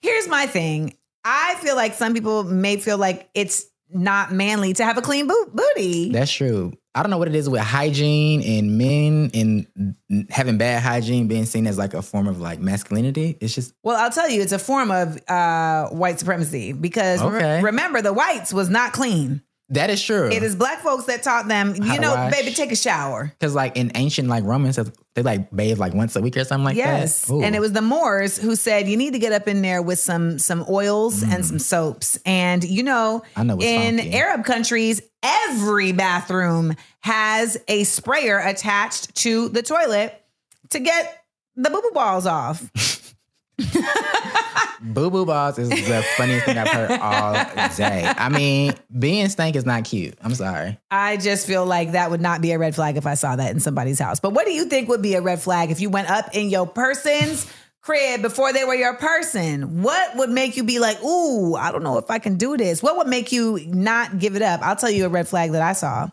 Here's my thing. I feel like some people may feel like it's not manly to have a clean boot booty. That's true. I don't know what it is with hygiene and men and having bad hygiene being seen as like a form of like masculinity. It's just Well, I'll tell you, it's a form of uh, white supremacy because re- remember, the whites was not clean. That is true. It is black folks that taught them, How you know, wash. baby, take a shower. Because like in ancient like Romans, they like bathe like once a week or something like yes, that. Ooh. and it was the Moors who said you need to get up in there with some some oils and some soaps. And you know, Mm. I know in funky. Arab countries, every bathroom has a sprayer attached to the toilet to get the boo boo balls off. boo boo balls is the funniest thing I've heard all day. I mean, being stank is not cute. I'm sorry. I just feel like that would not be a red flag if I saw that in somebody's house. But what do you think would be a red flag if you went up in your person's crib before they were your person? What would make you be like, ooh, I don't know if I can do this? What would make you not give it up? I'll tell you a red flag that I saw.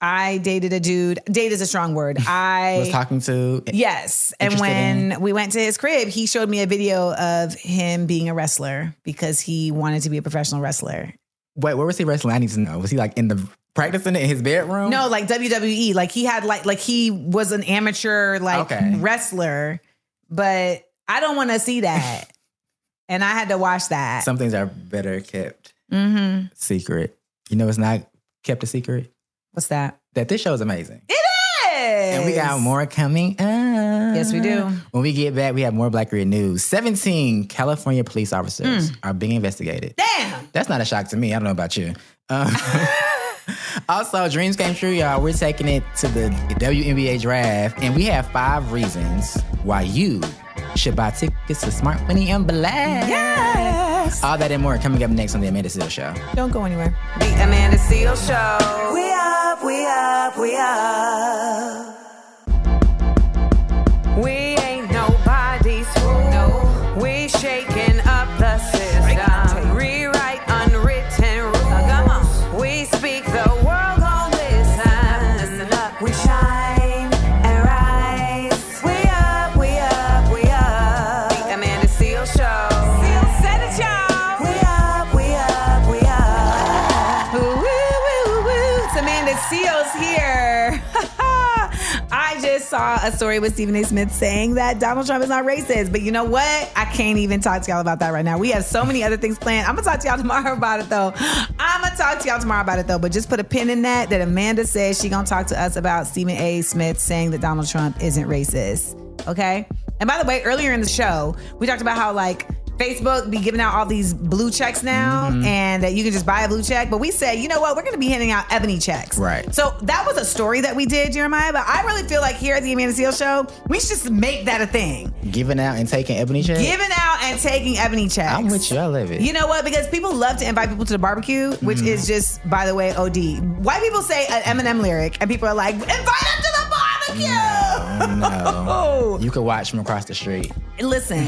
I dated a dude. Date is a strong word. I was talking to Yes. And when in- we went to his crib, he showed me a video of him being a wrestler because he wanted to be a professional wrestler. wait, where was he wrestling? I need to know. Was he like in the practicing it in his bedroom? No, like WWE. Like he had like like he was an amateur like Okay. wrestler, but I don't want to see that. and I had to watch that. Some things are better kept mm-hmm. secret. You know, it's not kept a secret. What's that? That this show is amazing. It is. And we got more coming up. Yes, we do. When we get back, we have more Blackurate News. 17 California police officers Hmm. are being investigated. Damn. That's not a shock to me. I don't know about you. Um, also, dreams came true, y'all. We're taking it to the WNBA draft, and we have five reasons why you should buy tickets to Smart Money and Black. Yes. All that and more coming up next on the Amanda Seales Show. Don't go anywhere. The Amanda Seales Show. We up, we up, we up. A story with Stephen A. Smith saying that Donald Trump is not racist. But you know what? I can't even talk to y'all about that right now. We have so many other things planned. I'm going to talk to y'all tomorrow about it, though. I'm going to talk to y'all tomorrow about it, though. But just put a pin in that, that Amanda says she going to talk to us about Stephen A. Smith saying that Donald Trump isn't racist. Okay? And by the way, earlier in the show, we talked about how, like, Facebook be giving out all these blue checks now, Mm-hmm. and that you can just buy a blue check. But we said, you know what? We're going to be handing out ebony checks. Right. So that was a story that we did, Jeremiah. But I really feel like here at the Amanda Seales Show, we should just make that a thing. Giving out and taking ebony checks. Giving out and taking ebony checks. I'm with you. I love it. You know what? Because people love to invite people to the barbecue, which Mm-hmm. is just, by the way, OD. White people say an Eminem lyric, and people are like, invite them to the barbecue. Oh, no. Oh. You could watch from across the street. Listen,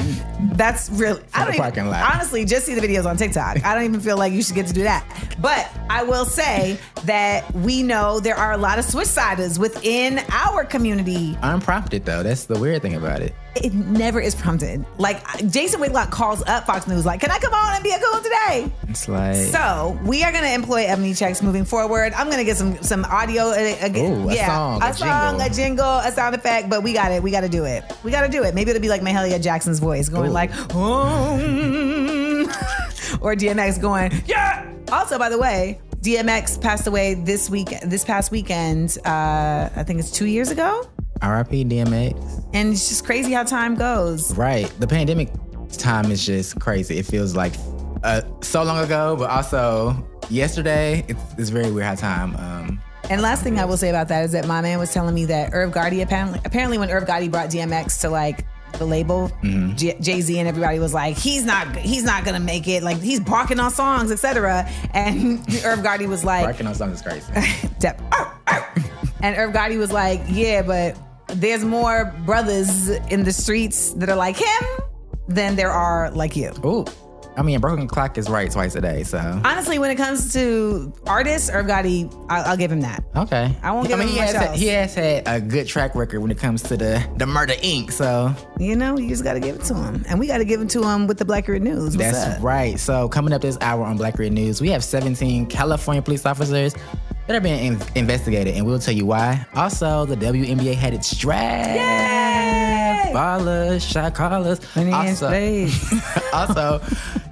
that's really. I don't even, lot. honestly just see the videos on TikTok. I don't even feel like you should get to do that. But I will say that we know there are a lot of switchsiders within our community. Unprompted though. That's the weird thing about it. It never is prompted. Like Jason Whitlock calls up Fox News, like, "Can I come on and be a cool today?" It's like So we are going to employ ebony checks moving forward. I'm going to get some some audio uh, again. Ooh, a yeah, song, a, a song, jingle. a jingle, a sound effect. But we got it. We got to do it. We got to do it. Maybe it'll be like Mahalia Jackson's voice going Ooh. like, or DMX going, yeah. Also, by the way. DMX passed away this week, this past weekend. Uh, I think it's two years ago, R.I.P. DMX. and it's just crazy how time goes. Right. The pandemic time is just crazy. It feels like uh, so long ago, but also yesterday. It's, it's very weird how time. Um, And last thing I will say about that is that my man was telling me that Irv Gotti apparently apparently when Irv Gotti brought DMX to like the label, Jay Z and everybody was like, he's not he's not gonna make it. Like he's barking on songs, etc. And Irv Gotti was like, barking on songs is crazy. And Irv Gotti was like, yeah, but there's more brothers in the streets that are like him than there are like you. Ooh. I mean, a broken clock is right twice a day, so. Honestly, when it comes to artists, Irv Gotti, I'll, I'll give him that. Okay. I won't I give mean, him he much has, had, else. he has had a good track record when it comes to the, the Murder Inc., so. You know, you just got to give it to him, and we got to give it to him with the Blackurate News. What's That's up? right. So coming up this hour on Blackurate News, we have 17 California police officers that are being in- investigated, and we'll tell you why. Also, the WNBA had its draft. Yay! Ballers, shot callers. Also, also,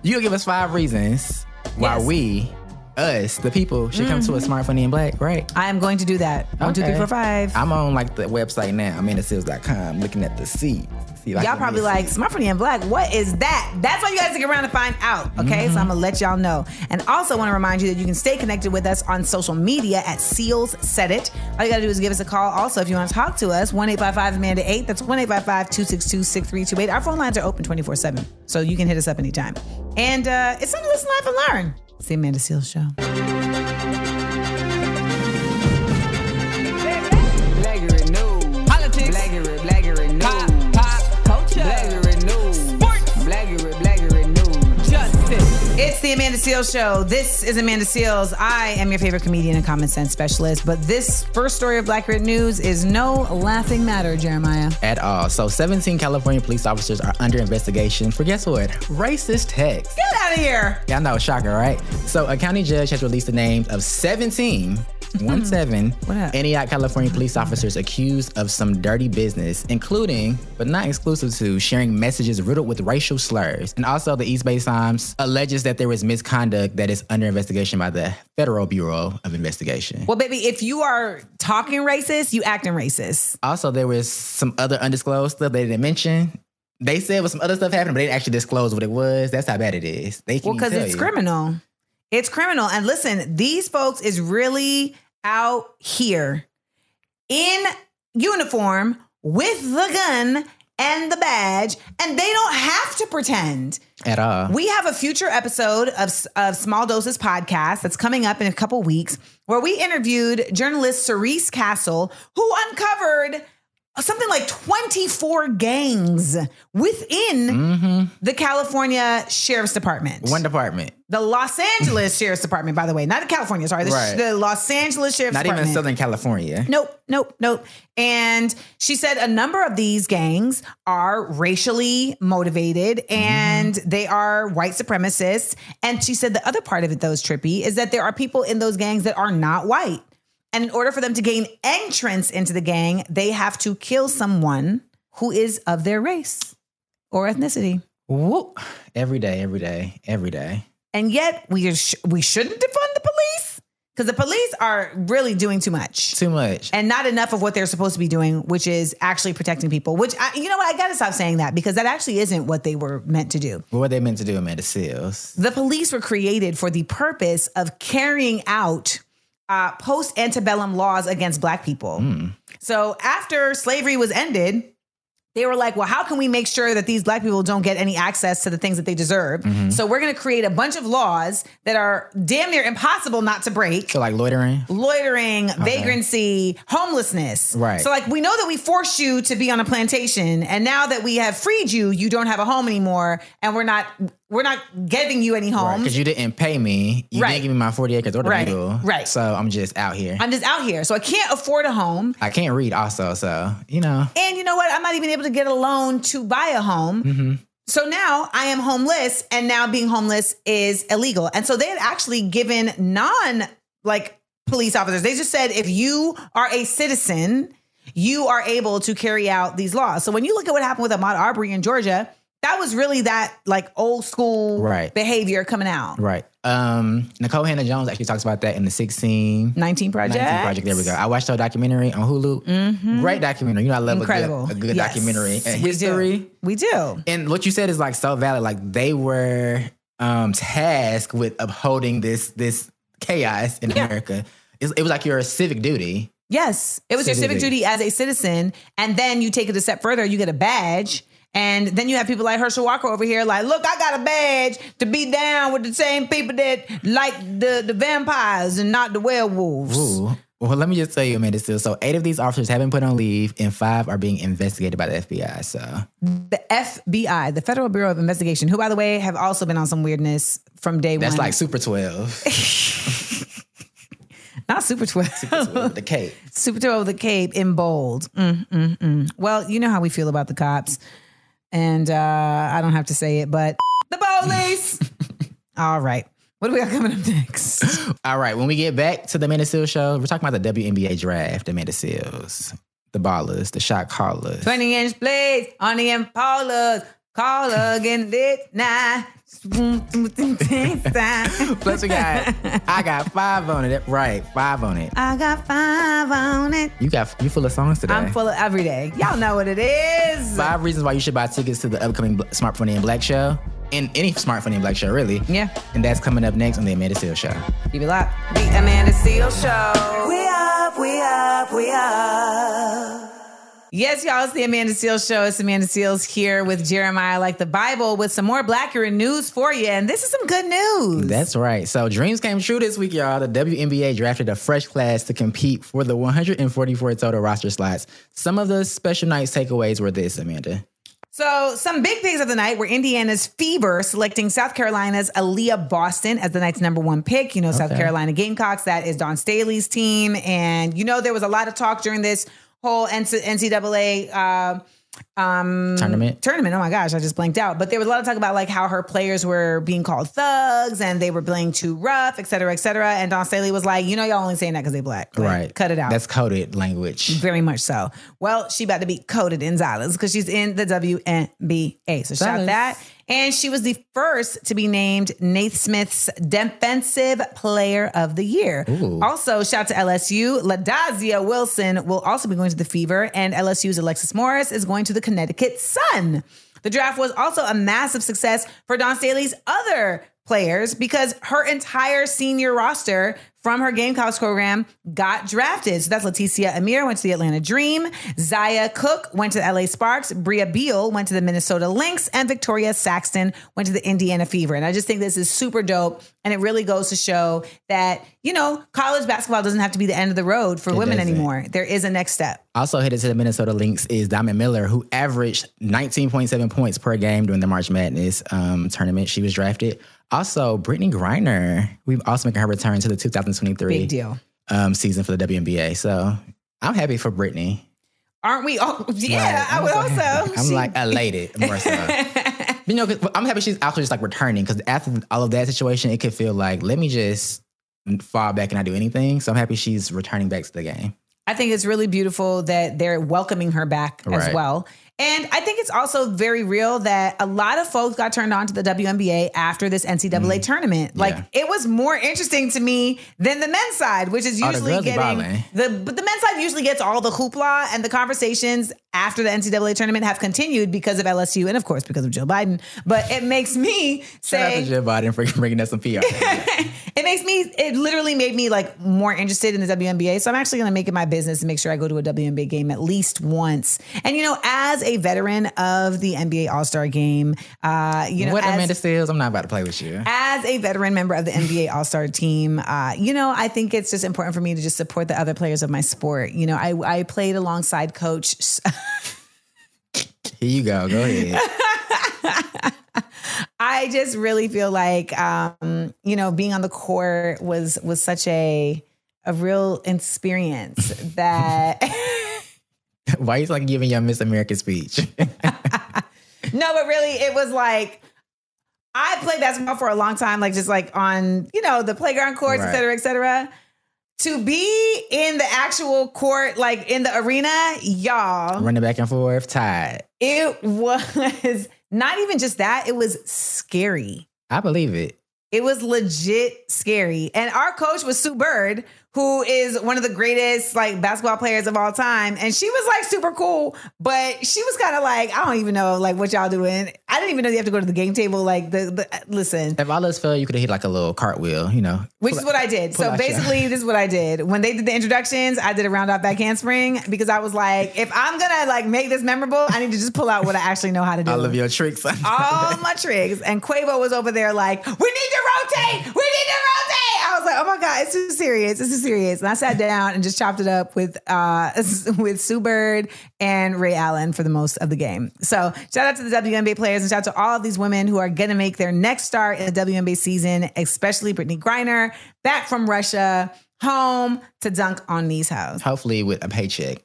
you'll give us five reasons why Yes. We, us, the people, should come to a smart, funny, and black, right? I am going to do that. One, two, three, Okay. four, five. I'm on like the website now, amandaseales.com, looking at the seat. See I Y'all probably like. Smart Funny and Black. What is that? That's why you guys stick around to find out. Okay, so I'm gonna let y'all know. And also want to remind you that you can stay connected with us on social media at Seales Said It. All you gotta do is give us a call. Also, if you want to talk to us, one eight five five Amanda eight. That's one eight five five two six two six three two eight. Our phone lines are open twenty four seven, so you can hit us up anytime. And uh, it's time to listen live and learn. The Amanda Seales Show. It's the Amanda Seales Show. This is Amanda Seales. I am your favorite comedian and common sense specialist. But this first story of Blackurate News is no laughing matter, Jeremiah. at all. So 17 California police officers are under investigation for guess what? Racist text. Get out of here. Yeah, I know, shocker, right? So a county judge has released the names of 17, one seven, mm. What? Antioch, California police officers accused of some dirty business, including, but not exclusive to, sharing messages riddled with racial slurs. And also the East Bay Times alleges that there was misconduct that is under investigation by the Federal Bureau of Investigation. Well, baby, if you are talking racist, you acting racist. Also, there was some other undisclosed stuff they didn't mention. They said was some other stuff happening, but they didn't actually disclose what it was. That's how bad it is. They Well, because it's you. criminal. It's criminal. And listen, these folks is really out here in uniform with the gun and the badge, and they don't have to pretend. at all. We have a future episode of, of Small Doses podcast that's coming up in a couple weeks where we interviewed journalist Cerise Castle, who uncovered something like 24 gangs within the California Sheriff's Department. Mm-hmm. One department, The Los Angeles Sheriff's Department, by the way, not the California, sorry, the, Right. the Los Angeles Sheriff's not Department. even Southern California. Nope, nope, nope. And she said a number of these gangs are racially motivated and they are white supremacists. And she said the other part of it, though, is trippy, is that there are people in those gangs that are not white. And in order for them to gain entrance into the gang, they have to kill someone who is of their race or ethnicity. Every day, every day, every day. And yet we sh- we shouldn't defund the police. because the police are really doing too much. Too much. and not enough of what they're supposed to be doing, which is actually protecting people. Which I, you know what, I gotta stop saying that because that actually isn't what they were meant to do. What were they meant to do, Amanda Seales? The police were created for the purpose of carrying out uh, post antebellum laws against black people. So after slavery was ended, they were like, well, how can we make sure that these black people don't get any access to the things that they deserve? So we're going to create a bunch of laws that are damn near impossible not to break. So like loitering. Loitering, vagrancy, homelessness. Right. So, like, we know that we forced you to be on a plantation, and now that we have freed you, you don't have a home anymore, and we're not we're not giving you any homes. Because you didn't pay me. You Right. didn't give me my 40 acres or the Right. Right. So I'm just out here. I'm just out here, so I can't afford a home. I can't read also, so you know. And you know what? I'm not even able to get a loan to buy a home. Mm-hmm. So now I am homeless, and now being homeless is illegal. And so they had actually given non like police officers, they just said if you are a citizen, you are able to carry out these laws. So when you look at what happened with Ahmaud Arbery in Georgia, that was really that like old school Right. behavior coming out. Right. Um, Nikole Hannah-Jones actually talks about that in the 16 19 project. 19 project. There we go. I watched her documentary on Hulu. Great documentary. You know, I love Mm-hmm. Incredible. a good, a good Yes. documentary. And We history. do. We do. And what you said is like so valid. Like they were um tasked with upholding this this chaos in America. It's- It was like your civic duty. Yes, it was your civic Civic. duty as a citizen, and then you take it a step further. You get a badge, and then you have people like Herschel Walker over here, like, look, I got a badge to be down with the same people that like the the vampires and not the werewolves. Ooh. Well, let me just tell you, Amanda Steele. So eight of these officers have been put on leave, and five are being investigated by the FBI. So The FBI, the Federal Bureau of Investigation, who by the way have also been on some weirdness from day that's one. That's like Super Twelve. not Super Twelve. with the cape. Super 12 the Cape in bold. Mm, mm, mm. Well, you know how we feel about the cops. And uh, I don't have to say it, but the police. All right. What do we got coming up next? All right, when we get back to the Amanda Seales show, we're talking about the WNBA draft, Amanda Seales, the ballers, the shot callers. 20 inch blades on the Impalas. Call again lit now. Plus, we got, I got five on it. Right, five on it. I got five on it. You got, you full of songs today. I'm full of every day. Y'all know what it is. Five reasons why you should buy tickets to the upcoming Bl- Smart Funny and Black show. And any Smart Funny and Black show, really. Yeah. And that's coming up next on the Amanda Seales show. Keep it locked. The Amanda Seales Show. We up, we up, we up. Yes, y'all, it's the Amanda Seales Show. It's Amanda Seales here with Jeremiah Like the Bible with some more Blackurate news for you. And this is some good news. That's right. So dreams came true this week, y'all. The WNBA drafted a fresh class to compete for the 144 total roster slots. Some of the special nights takeaways were this, Amanda. So, some big picks of the night were Indiana's Fever selecting South Carolina's Aliyah Boston as the night's number one pick. You know, South Carolina Gamecocks, that is Dawn Staley's team. And, you know, there was a lot of talk during this whole NCAA um, Tournament. tournament. Oh my gosh, I just blanked out. But there was a lot of talk about like how her players were being called thugs and they were playing too rough, et cetera, et cetera. And Dawn Staley was like, you know, y'all only saying that because they black. Like, right. Cut it out. That's coded language. Very much so. Well, she about to be coded in Xylas because she's in the WNBA. So shout Xylas. that. And she was the first to be named Naismith's Defensive Player of the Year. Ooh. Also, shout to LSU. LaDazia Wilson will also be going to the Fever, and LSU's Alexis Morris is going to the Connecticut Sun. The draft was also a massive success for Dawn Staley's other players because her entire senior roster from her Gamecocks program got drafted. So that's Laeticia Amihere went to the Atlanta Dream, Zia Cooke went to the LA Sparks, Brea Beal went to the Minnesota Lynx, and Victaria Saxton went to the Indiana Fever. And I just think this is super dope. And it really goes to show that, you know, college basketball doesn't have to be the end of the road for women doesn't. anymore. There is a next step. Also headed to the Minnesota Lynx is Diamond Miller, who averaged 19.7 points per game during the March Madness um, tournament. She was drafted. Also, Brittney Griner, we've also making her return to the 2023 Big deal. Um, season for the WNBA. So I'm happy for Brittany. Aren't we? all? yeah, Like, I would was like- also. I'm She- like elated more so. you know, I'm happy she's actually just like returning because after all of that situation, it could feel like let me just fall back and not do anything. So I'm happy she's returning back to the game. I think it's really beautiful that they're welcoming her back as well. And I think it's also very real that a lot of folks got turned on to the WNBA after this NCAA tournament. Like Mm. Yeah. it was more interesting to me than the men's side, which is Oh, the usually getting the but the men's side usually gets all the hoopla and the conversations after the NCAA tournament have continued because of LSU and of course because of Joe Biden. But it makes me Shout out say to Joe Biden for bringing us some PR. it makes me it literally made me like more interested in the WNBA. So I'm actually going to make it my business to make sure I go to a WNBA game at least once. And you know, as a veteran of the NBA All Star Game, uh, you know, what as, Amanda Seales? I'm not about to play with you. as a veteran member of the NBA All Star team, uh, you know, I think it's just important for me to just support the other players of my sport. You know, I, I played alongside Coach. Here you go. Go ahead. I just really feel like, um, you know, being on the court was was such a a real experience that. Why you like giving your Miss America speech? No, but really, it was like I played basketball for a long time, like just like on you know the playground courts, et Right. cetera, et cetera. To be in the actual court, like in the arena, y'all, Running back and forth, tied. it was not even just that; it was scary. I believe it. It was legit scary. And our coach was Sue Bird, who is one of the greatest like basketball players of all time. And she was like super cool, but she was kind of like, I don't even know like what y'all doing. I didn't even know you have to go to the game table. Like the, the uh, listen, If all else fell, you could have hit like a little cartwheel, you know. which is what I did. So basically, this is what I did. When they did the introductions, I did a round off back handspring because I was like, if I'm gonna like make this memorable, I need to just pull out what I actually know how to do. All of your tricks. all my tricks. And Quavo was over there like, we need to rotate. We need to rotate. I was like, oh my God, it's too serious. It's too serious. And I sat down and just chopped it up with uh with Sue Bird and Ray Allen for the most of the game. So shout out to the WNBA players and shout out to all of these women who are gonna make their next start in the WNBA season, especially Brittney Griner, back from Russia, home to dunk on these house. Hopefully with a paycheck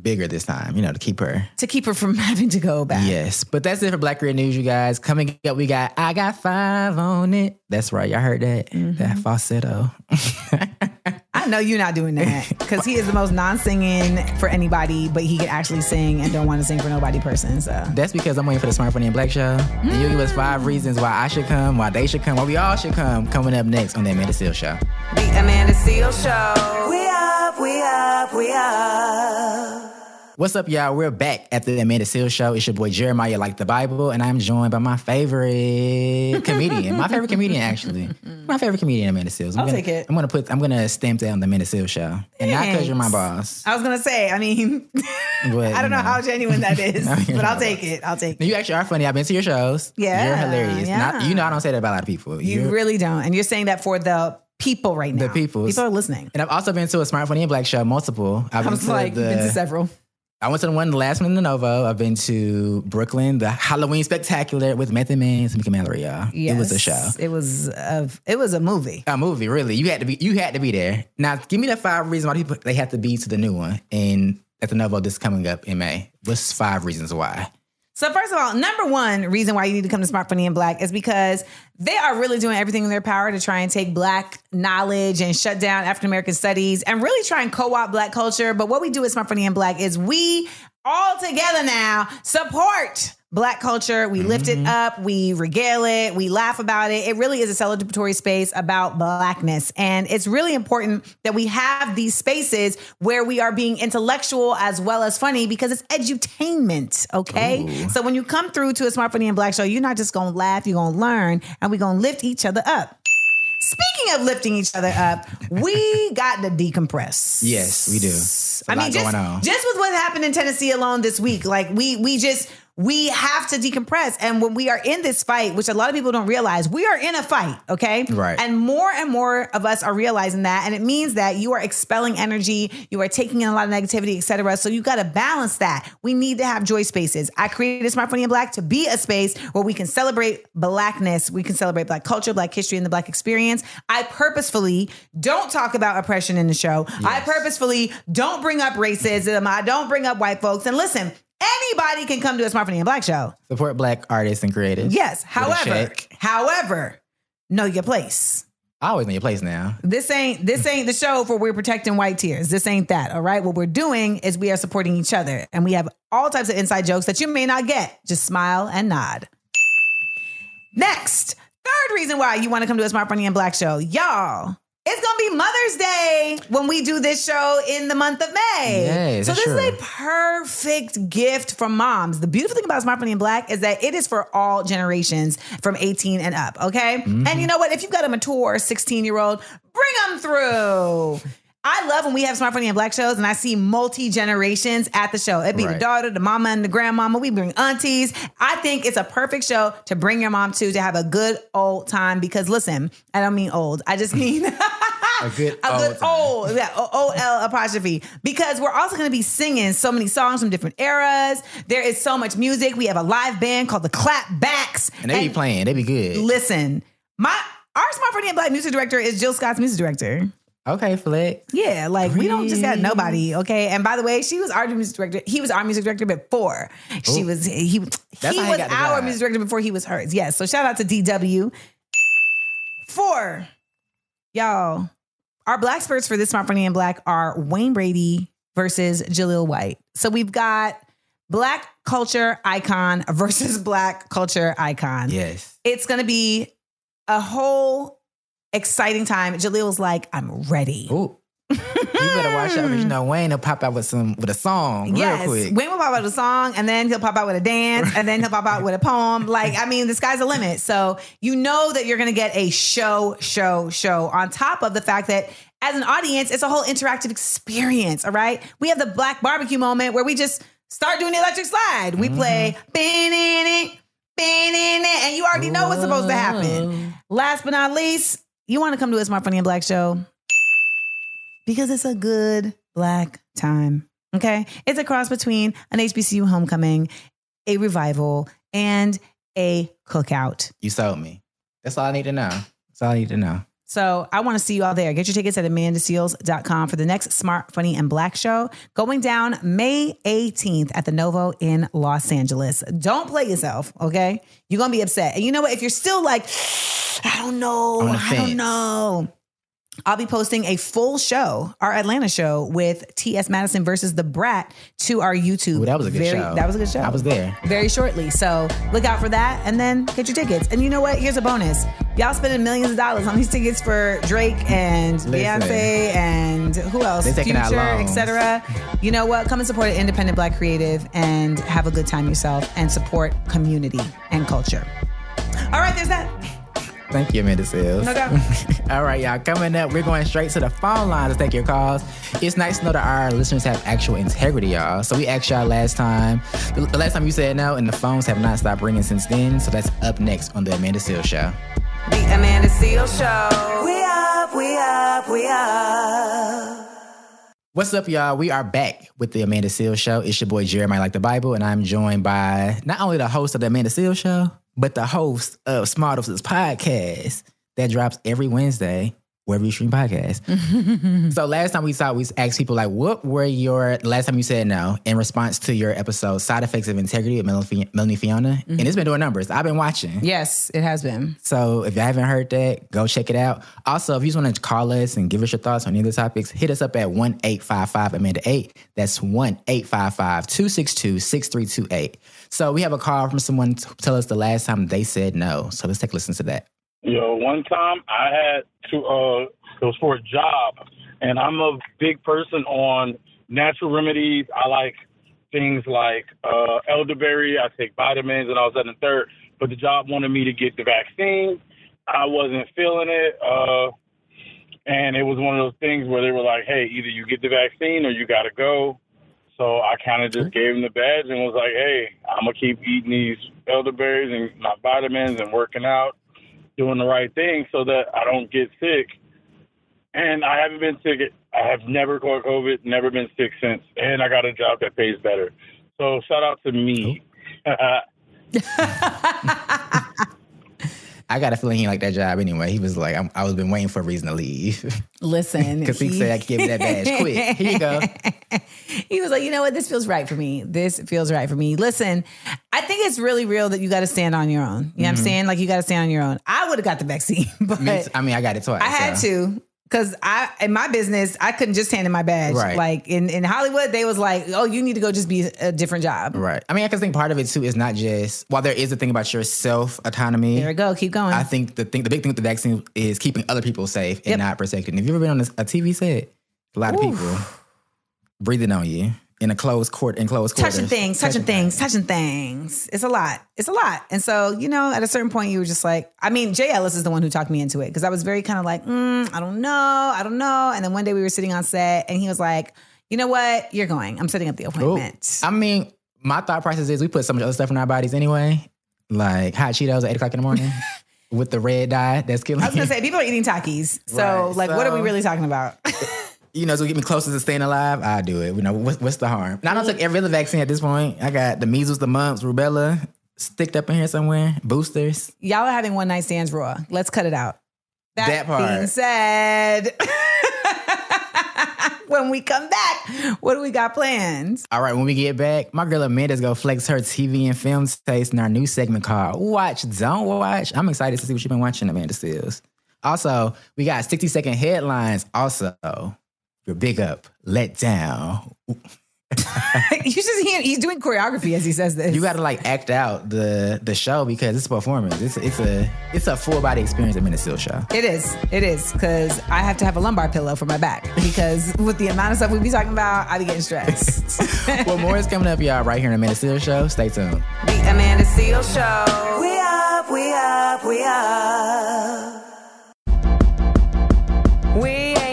bigger this time, you know, to keep her. To keep her from having to go back. Yes. But that's it for Blackurate News, you guys. Coming up, we got I Got Five on it. That's right. Y'all heard that? Mm-hmm. That falsetto. I know you're not doing that because he is the most non-singing for anybody, but he can actually sing and don't want to sing for nobody person. So That's because I'm waiting for the Smart Funny and Black show. And you'll give us five reasons why I should come, why they should come, why we all should come. Coming up next on the Amanda Seales Show. The Amanda Seales Show. We up, we up, we up. What's up, y'all? We're back at the Amanda Seales Show. It's your boy Jeremiah, like the Bible, and I'm joined by my favorite comedian. my favorite comedian, actually. My favorite comedian, Amanda Seales. I'm I'll gonna, take it. I'm gonna put. I'm gonna stamp that on the Amanda Seales Show, and not because you're my boss. I was gonna say, I mean, But, I don't you know how genuine that is, but I'll take it. I'll take it. You actually are funny. I've been to your shows. Yeah, you're hilarious. Not, you know, I don't say that about a lot of people. You You're- really don't, and you're saying that for the people right now. The peoples. people are listening. And I've also been to a Smart Funny and Black show, multiple. I've been to like, the, been to several. I went to the one, last one in the Novo. I've been to Brooklyn, the Halloween Spectacular with Method Man, Tamika Mallory, y'all. It was a show. It was a, it was a movie. A movie, really. You had to be you had to be there. Now give me the five reasons why people they have to be to the new one. And at the Novo this coming up in May. What's five reasons why? So first of all, number one reason why you need to come to Smart Funny and Black is because they are really doing everything in their power to try and take Black knowledge and shut down African American studies and really try and co-opt Black culture. But what we do at Smart Funny and Black is we all together now support Black culture. We lift it up, we regale it, we laugh about it. It really is a celebratory space about blackness. And it's really important that we have these spaces where we are being intellectual as well as funny because it's edutainment, okay? So when you come through to a Smart Funny and Black show, you're not just gonna laugh, you're gonna learn, and we're gonna lift each other up. Speaking of lifting each other up, we got to decompress. Yes, we do. I mean, just, just with what happened in Tennessee alone this week, like we we just we have to decompress. And when we are in this fight, which a lot of people don't realize, we are in a fight, okay? Right. And more and more of us are realizing that. And it means that you are expelling energy, you are taking in a lot of negativity, et cetera. So you got to balance that. We need to have joy spaces. I created Smart Funny and Black to be a space where we can celebrate blackness, we can celebrate black culture, black history, and the black experience. I purposefully don't talk about oppression in the show. I purposefully don't bring up racism. I don't bring up white folks. And listen, anybody can come to a Smart Funny and Black show. Support black artists and creators. Yes. However, however, know your place. I always know your place now. This ain't this ain't the show for we're protecting white tears. This ain't that. All right. What we're doing is we are supporting each other, and we have all types of inside jokes that you may not get. Just smile and nod. Next, third reason why you want to come to a Smart Funny and Black show, y'all. It's gonna be Mother's Day when we do this show in the month of May. Yes, so this is a perfect gift for moms. The beautiful thing about Smart Funny and Black is that it is for all generations from 18 and up. Okay, Mm-hmm. and you know what? If you've got a mature 16 year old, bring them through. I love when we have Smart Funny and Black shows and I see multi generations at the show. It'd be the daughter, the mama, and the grandmama. We bring aunties. I think it's a perfect show to bring your mom to to have a good old time. Because listen, I don't mean old. I just mean A good a good old, yeah, O L apostrophe. Because we're also going to be singing so many songs from different eras. There is so much music. We have a live band called the Clap Backs, And they be playing. They be good. Listen, my our Smart Funny and Black music director is Jill Scott's music director. Okay, Flex. Yeah, like we don't just got nobody, okay? And by the way, she was our music director. He was our music director before. She Ooh. was he he he was got our music director before he was hers. Yes. So shout out to DW. Four. Y'all, our black spurts for this Smart Funny and Black are Wayne Brady versus Jaleel White. So we've got black culture icon versus black culture icon. Yes. It's gonna be a whole exciting time. Jaleel was like, I'm ready. Ooh. You better watch out because you hmm. know Wayne will pop out with some with a song Yes, real quick. Wayne will pop out with a song, and then he'll pop out with a dance, and then he'll pop out with a poem. Like, I mean, the sky's the limit. So you know that you're going to get a show, show, show. On top of the fact that as an audience, it's a whole interactive experience. All right, we have the black barbecue moment where we just start doing the electric slide. We play, mm-hmm. "Bin-in-it, bin-in-it," and you already know what's supposed to happen. Last but not least, you want to come to a Smart Funny and Black show because it's a good black time. Okay. It's a cross between an HBCU homecoming, a revival, and a cookout. You sold me. That's all I need to know. That's all I need to know. So I want to see you all there. Get your tickets at amandaseales.com for the next Smart, Funny, and Black show going down May 18th at the Novo in Los Angeles. Don't play yourself, okay? You're going to be upset. And you know what? If you're still like, I don't know, the I don't know. I'll be posting a full show, our Atlanta show with T.S. Madison versus the Brat to our YouTube. Ooh, that was a good Very- show. That was a good show. I was there. Very shortly. So look out for that and then get your tickets. And you know what? Here's a bonus. Y'all spending millions of dollars on these tickets for Drake and Beyonce and who else? Future, etc. You know what? Come and support an independent black creative and have a good time yourself and support community and culture. All right, there's that. Thank you, Amanda Seales. No doubt. All right, y'all. Coming up, we're going straight to the phone line to take your calls. It's nice to know that our listeners have actual integrity, y'all. So we asked y'all last time. The, the last time you said no, and the phones have not stopped ringing since then. So that's up next on the Amanda Seales Show. The Amanda Seales Show. We up, we up, we up. What's up, y'all? We are back with the Amanda Seales Show. It's your boy Jeremiah Like the Bible, and I'm joined by not only the host of the Amanda Seales Show, but the host of Smart podcast that drops every Wednesday wherever you stream podcasts. so last time we saw, we asked people like, "What were your last time you said no?" In response to your episode "Side Effects of Integrity" with Melanie Melanie Fiona, and it's been mm-hmm. doing numbers. I've been watching. Yes, it has been. So if you haven't heard that, go check it out. Also, if you just want to call us and give us your thoughts on any of the topics, hit us up at 1 855 Amanda 8. That's 1 855 262 6328. So we have a call from someone to tell us the last time they said no. So let's take a listen to that. Yo, one time I had to, uh, it was for a job, and I'm a big person on natural remedies. I like things like uh, elderberry. I take vitamins and all that and third. But the job wanted me to get the vaccine. I wasn't feeling it. Uh, and it was one of those things where they were like, hey, either you get the vaccine or you got to go. So I kind of just gave him the badge and was like, hey, I'm going to keep eating these elderberries and my vitamins and working out, doing the right thing so that I don't get sick. And I haven't been sick. I have never caught COVID, never been sick since. And I got a job that pays better. So shout out to me. I got a feeling he liked that job anyway. He was like, I'm, I was been waiting for a reason to leave. Listen, Because he, said I could give me that badge quick. Here you go. he was like, you know what? This feels right for me. This feels right for me. Listen, I think it's really real that you got to stand on your own. You know what I'm Mhm. saying? Like you got to stand on your own. I would have got the vaccine, but I mean, I got it twice. I had so. to because I in my business I couldn't just hand in my badge. Right. Like in in Hollywood, they was like, "Oh, you need to go just be a different job." Right. I mean, I can think part of it too is not just while there is a thing about your self autonomy. There we go. Keep going. I think the thing, the big thing with the vaccine is keeping other people safe and Yep. not protected. If you've ever been on a, a TV set, a lot of people breathing on you in a closed court, in closed quarters, touching things, touching things, touching things. It's a lot. It's a lot. And so, you know, at a certain point, you were just like, I mean, Jay Ellis is the one who talked me into it because I was very kind of like, mm, I don't know, I don't know. And then one day we were sitting on set and he was like, you know what? You're going. I'm setting up the Ooh. appointment. I mean, my thought process is we put so much other stuff in our bodies anyway, like hot Cheetos at eight o'clock in the morning with the red dye that's killing. I was gonna say people are eating Takis. So, Right, like, what are we really talking about? you know, to get me closer to staying alive, I do it. You know, what's, what's the harm? Now, I don't take every other vaccine at this point. I got the measles, the mumps, rubella sticked up in here somewhere, boosters. Y'all are having one night stands raw. Let's cut it out. That, That part. being said, when we come back, what do we got planned? All right, when we get back, my girl Amanda's gonna flex her TV and film taste in our new segment called Watch, Don't Watch. I'm excited to see what you've been watching, Amanda Seales. Also, we got 60 second headlines. Also, your big up, let down. you just hear he's doing choreography as he says this. You gotta like act out the the show because it's a performance. It's it's a it's a full body experience Amanda Seales show. It is. It is because I have to have a lumbar pillow for my back because with the amount of stuff we be talking about, I be getting stressed. well, more is coming up, y'all, right here in Amanda Seales show. Stay tuned. The Amanda Seales Show. We up, we up, we up. We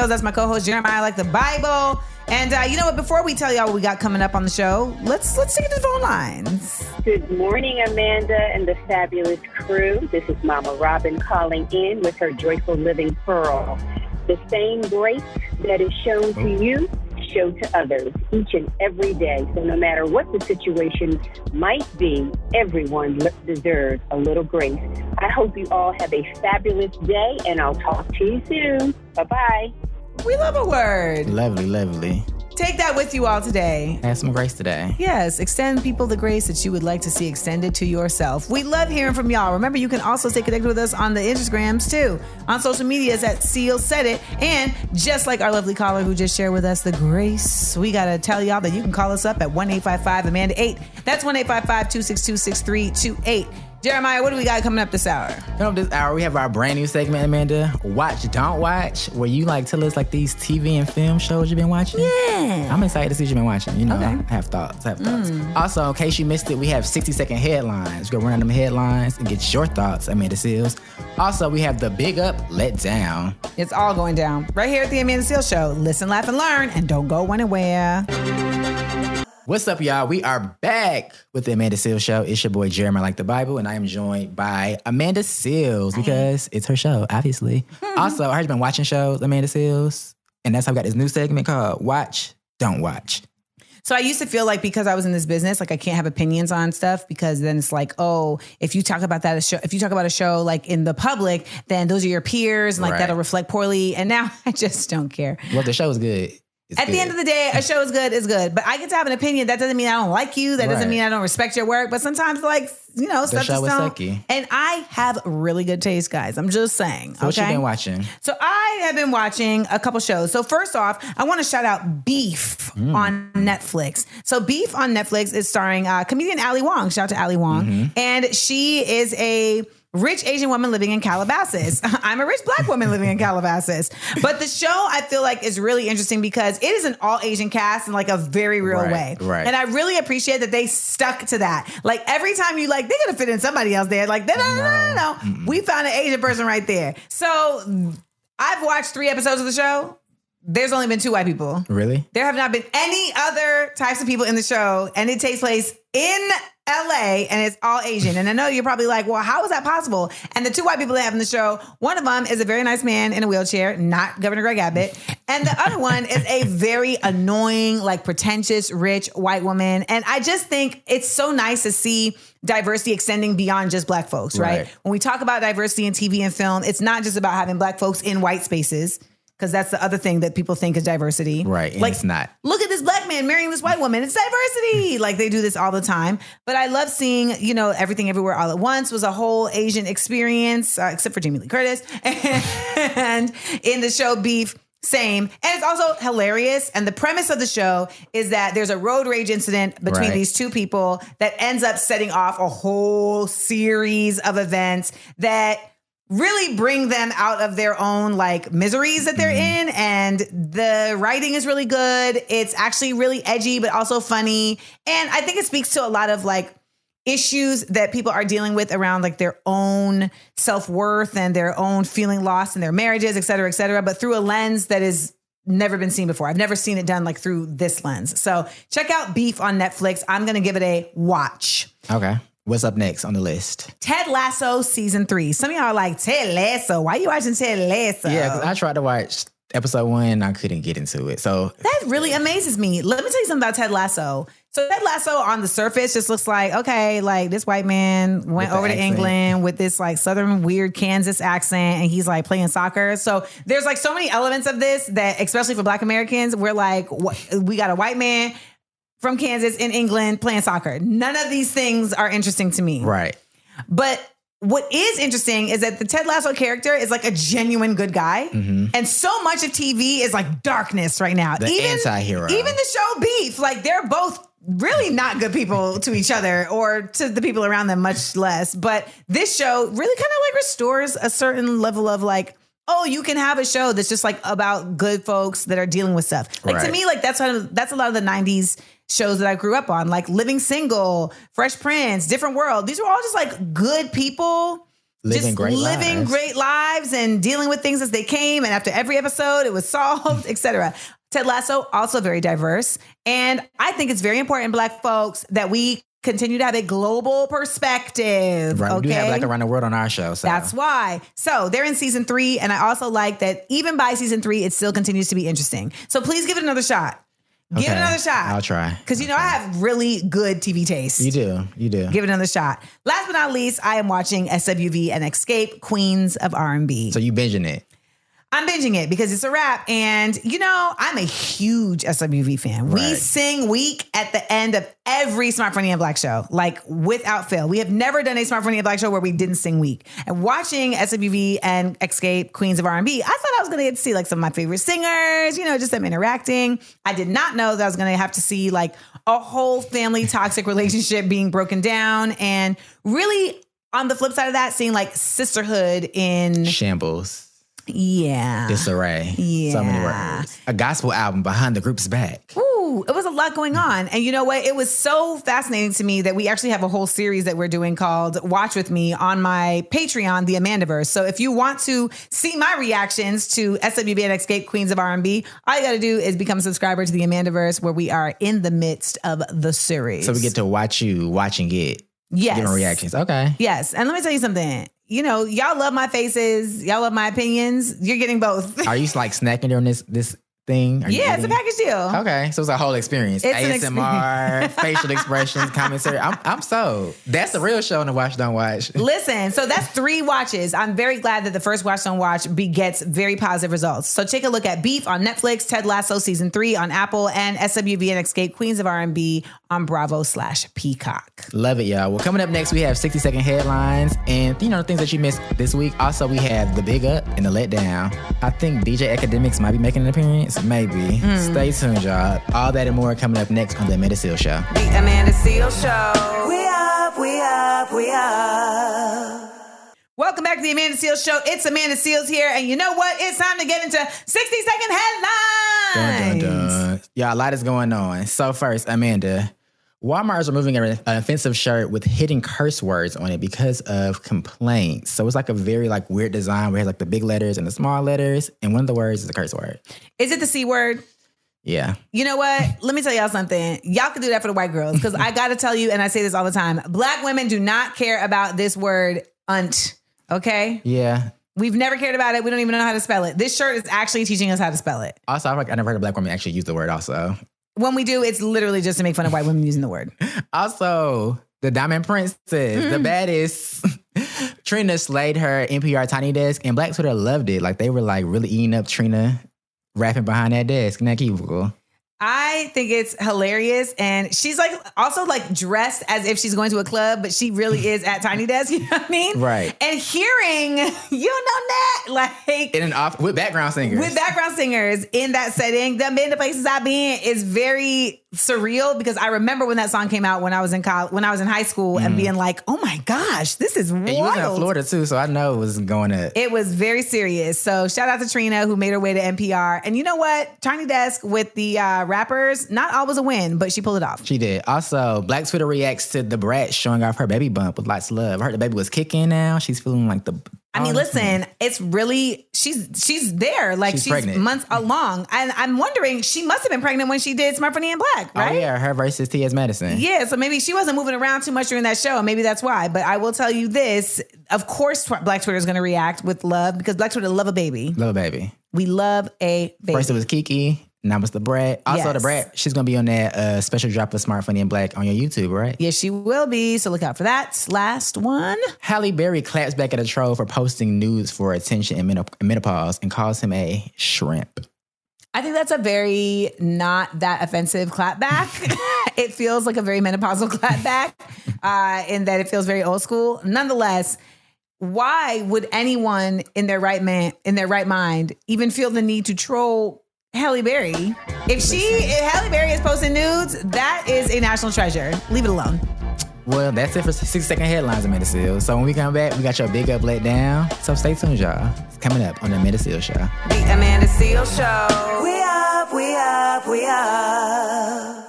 am Amanda Seales. That's my co-host Jeremiah. I like the Bible. And uh, you know what? Before we tell y'all what we got coming up on the show, let's let's take it to the phone lines. Good morning, Amanda and the fabulous crew. This is Mama Robin calling in with her Joyful Living Pearl. The same grace that is shown to you, show to others each and every day. So no matter what the situation might be, everyone deserves a little grace. I hope you all have a fabulous day, and I'll talk to you soon. Bye bye. We love a word. Lovely, lovely. Take that with you all today. Have some grace today. Yes, extend people the grace that you would like to see extended to yourself. We love hearing from y'all. Remember, you can also stay connected with us on the Instagrams too. On social medias at Seal Said It. And just like our lovely caller who just shared with us the grace, we got to tell y'all that you can call us up at 1 855 Amanda 8. That's 1 855 262 6328. Jeremiah, what do we got coming up this hour? Coming up this hour, we have our brand new segment, Amanda. Watch, don't watch, where you like tell us like these TV and film shows you've been watching. Yeah. I'm excited to see what you've been watching. You know, Okay. I have thoughts. I have thoughts. Mm. Also, in case you missed it, we have 60 second headlines. Run them headlines and get your thoughts, Amanda Seales. Also, we have the big up, let down. It's all going down right here at the Amanda Seales Show. Listen, laugh, and learn, and don't go anywhere. What's up, y'all? We are back with the Amanda Seales Show. It's your boy Jeremy, like the Bible, and I am joined by Amanda Seales because it's her show, obviously. also, I heard you've been watching shows, Amanda Seales, and that's how we got this new segment called Watch, Don't Watch. So I used to feel like because I was in this business, like I can't have opinions on stuff because then it's like, oh, if you talk about that a show, if you talk about a show like in the public, then those are your peers, and like Right. that'll reflect poorly. And now I just don't care. Well, the show is good. At the end of the day, a show is good, is good. But I get to have an opinion. That doesn't mean I don't like you. That doesn't mean I don't respect your work. But sometimes, like you know, stuff just don't. And I have really good taste, guys. I'm just saying. So what you been watching? So I have been watching a couple shows. So first off, I want to shout out Beef Mm. on Netflix. So Beef on Netflix is starring uh, comedian Ali Wong. Shout out to Ali Wong, Mm-hmm. and she is a rich Asian woman living in Calabasas. I'm a rich black woman living in Calabasas. But the show I feel like is really interesting because it is an all Asian cast in like a very real Right, way. right. And I really appreciate that they stuck to that. Like every time you like, they're gonna fit in somebody else there. Like, no, no, no, no, no. no. We found an Asian person right there. So I've watched three episodes of the show. There's only been two white people. Really? There have not been any other types of people in the show, and it takes place in LA and it's all Asian. And I know you're probably like, well, how is that possible? And the two white people they have in the show, one of them is a very nice man in a wheelchair, not Governor Greg Abbott. And the other one is a very annoying, like pretentious, rich white woman. And I just think it's so nice to see diversity extending beyond just black folks, right? Right. When we talk about diversity in TV and film, it's not just about having black folks in white spaces. Because that's the other thing that people think is diversity. Right. Like, it's not. look at this black man marrying this white woman. It's diversity. Like they do this all the time. But I love seeing, you know, everything everywhere all at once was a whole Asian experience, uh, except for Jamie Lee Curtis. And in the show Beef, same. And it's also hilarious. And the premise of the show is that there's a road rage incident between Right. these two people that ends up setting off a whole series of events that really bring them out of their own like miseries that they're mm-hmm. in and the writing is really good. It's actually really edgy but also funny. And i think it speaks to a lot of like issues that people are dealing with around like their own self-worth and their own feeling lost in their marriages et cetera et cetera but through a lens that is never been seen before. I've never seen it done like through this lens. So check out beef on netflix. I'm gonna give it a watch. Okay. What's up next on the list? Ted Lasso season three. Some of y'all are like Ted Lasso. Why are you watching Ted Lasso? Yeah, I tried to watch episode one and I couldn't get into it. So that really amazes me. Let me tell you something about Ted Lasso. So Ted Lasso on the surface just looks like okay, like this white man went over to. England with this like southern weird Kansas accent, and he's like playing soccer. So there's like so many elements of this that, especially for Black Americans, we're like, what, we got a white man from Kansas in England playing soccer. None of these things are interesting to me. right. But what is interesting is that the Ted Lasso character is like a genuine good guy. Mm-hmm. And so much of TV is like darkness right now. The anti-hero. Even the show Beef, like they're both really not good people to each other or to the people around them, much less. But this show really kind of like restores a certain level of like, oh, you can have a show that's just like about good folks that are dealing with stuff. Like to me, like that's kind of that's a lot of the 90s shows that I grew up on, like Living Single, Fresh Prince, Different World. These were all just like good people Living just great living lives. great lives and dealing with things as they came. And after every episode, it was solved, etc. Ted Lasso also very diverse, and I think it's very important, Black folks, that we continue to have a global perspective. Right. Okay, We do have like Around the World on our show. So that's why. So they're in season three, and I also like that even by season three, it still continues to be interesting. So please give it another shot. Give it another shot. I'll try. Because you know I have really good TV taste. You do. You do. Give it another shot. Last but not least, I am watching SWV and Xscape Queens of R&B. so you binging it. I'm binging it because it's a wrap. And, you know, I'm a huge SWV fan. We sing week at the end of every Smart Funny and Black show, like without fail. We have never done a Smart Funny and Black show where we didn't sing week. And watching SWV and Xscape Queens of R&B, I thought I was going to get to see like some of my favorite singers, you know, just them interacting. I did not know that I was going to have to see like a whole family toxic relationship being broken down and really on the flip side of that, seeing like sisterhood in Shambles. Yeah. Disarray. Yeah. So many words. A gospel album behind the group's back. Ooh, it was a lot going on. And you know what? It was so fascinating to me that we actually have a whole series that we're doing called Watch With Me on my Patreon, The Amandaverse. So if you want to see my reactions to SWV and Xscape Queens of R&B, all you got to do is become a subscriber to The Amandaverse where we are in the midst of the series. So we get to watch you watching it. Yes. Giving reactions. Okay. Yes. And let me tell you something. You know, y'all love my faces. Y'all love my opinions. You're getting both. Are you like snacking during this this thing? Are yeah, it's a package deal. Okay, so it's a whole experience. It's an ASMR, facial expressions, commentary. I'm I'm so that's the real show on the Watch Don't Watch. Listen, so that's three watches. I'm very glad that the first Watch Don't Watch begets very positive results. So take a look at Beef on Netflix, Ted Lasso season three on Apple, and SWV and Xscape Queens of R&B on Bravo slash Peacock. Love it, y'all. Well, coming up next, we have 60 second headlines and you know the things that you missed this week. Also, we have the big up and the letdown. I think DJ Akademiks might be making an appearance. Maybe. Hmm. Stay tuned, y'all. All that and more coming up next on the Amanda Seales Show. The Amanda Seales Show. We up, we up, we up. Welcome back to the Amanda Seales Show. It's Amanda Seales here, and you know what? It's time to get into 60 second Dun, headlines. dun, dun. Yeah, a lot is going on. So first, Amanda, Walmart is removing an offensive shirt with hidden curse words on it because of complaints. So it's like a very like weird design where it has like the big letters and the small letters, and one of the words is a curse word. Is it the C word? Yeah. You know what? Let me tell y'all something. Y'all can do that for the white girls because I got to tell you, and I say this all the time black women do not care about this word, unt. Okay? Yeah. We've never cared about it. We don't even know how to spell it. This shirt is actually teaching us how to spell it. Also, I like I never heard a black woman actually use the word. Also, When we do, it's literally just to make fun of white women using the word. also the Diamond Princess, the mm. baddest. Trina slayed her NPR Tiny Desk, and Black Twitter loved it. Like they were like really eating up Trina, rapping behind that desk. Isn't that evil? I think it's hilarious. And she's like also like dressed as if she's going to a club, but she really is at Tiny Desk. You know what I mean? Right. And hearing, you know that, like In an off with background singers. with background singers in that setting, the been the places I've been is very surreal because I remember when that song came out when I was in college, when I was in high school, and being like, "Oh my gosh, this is Mm. and you was in. Florida too, so I know it was going up. It was very serious. So shout out to Trina who made her way to NPR. And you know what? Tiny Desk with the uh, rappers, not always a win, but she pulled it off. She did. Also, Black Twitter reacts to the brat showing off her baby bump with lots of love. I heard the baby was kicking now. She's feeling like the. I mean, listen, it's really she's she's there, like She's she's, pregnant. months along, and I'm wondering she must have been pregnant when she did Smart Funny and Black, oh, right? Oh yeah, her versus T.S. Madison. Yeah, so maybe she wasn't moving around too much during that show. And maybe that's why. But I will tell you this: of course, Tw- Black Twitter is going to react with love because Black Twitter love a baby. Little baby. We love a baby. First it was Kiki. Now it's the brat. Also the Yes. brat. She's gonna be on that uh, special drop of Smart Funny and Black on your YouTube, right? yes, she will be. So look out for that. Last one. Halle Berry claps back at a troll for posting nudes for attention in menop- menopause and calls him a shrimp. I think that's a very not that offensive clapback. it feels like a very menopausal clapback, uh, in that it feels very old school. Nonetheless, why would anyone in their right man in their right mind even feel the need to troll Halle Berry? If she, if Halle Berry is posting nudes, that is a national treasure. Leave it alone. Well, that's it for 60 second headlines, Amanda Seales. So when we come back, we got your big up, let down. So stay tuned, y'all. It's coming up on the Amanda Seales Show. The Amanda Seales Show. We up, we up, we up.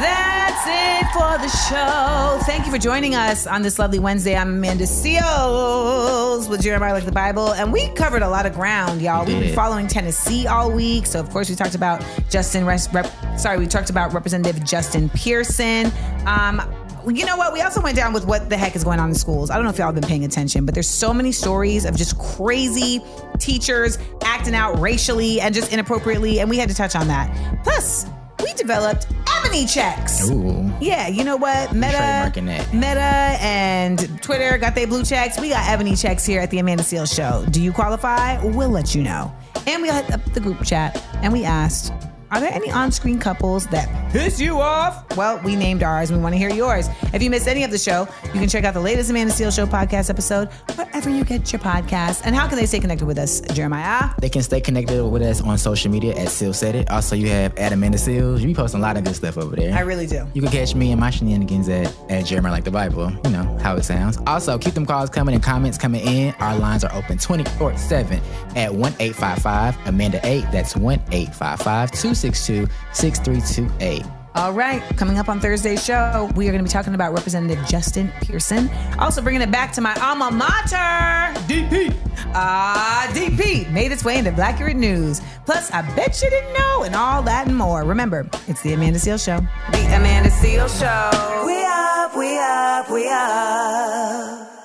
That's it for the show. Thank you for joining us on this lovely Wednesday. I'm Amanda Seales with Jeremiah Like the Bible, and we covered a lot of ground, y'all. We We've been following Tennessee all week, so of course we talked about Justin. Rep- sorry, we talked about Representative Justin Pearson. Um, you know what? We also went down with what the heck is going on in schools. I don't know if y'all have been paying attention, but there's so many stories of just crazy teachers acting out racially and just inappropriately, and we had to touch on that. Plus, we developed Ebony checks. Ooh. Yeah, you know what? Meta. Meta, and Twitter got their blue checks. We got ebony checks here at the Amanda Seales Show. Do you qualify? We'll let you know. And we hit up the group chat and we asked, are there any on-screen couples that piss you off? Well, we named ours. We want to hear yours. If you missed any of the show, you can check out the latest Amanda Seales Show podcast episode wherever you get your podcasts. And how can they stay connected with us, Jeremiah? They can stay connected with us on social media at Seal Said It. Also, you have at Amanda Seales. You be posting a lot of good stuff over there. I really do. You can catch me and my shenanigans at, at Jeremiah Like the Bible. You know how it sounds. Also, keep them calls coming and comments coming in. Our lines are open 24 7 at 1 855 Amanda 8. That's 1 855 262 6328. All right, coming up on Thursday's show, we are going to be talking about Representative Justin Pearson. Also, bringing it back to my alma mater, DP. Ah, DP made its way into Blackurate News. Plus, I bet you didn't know, and all that and more. Remember, it's the Amanda Seales Show. The Amanda Seales Show. We up, we up, we up.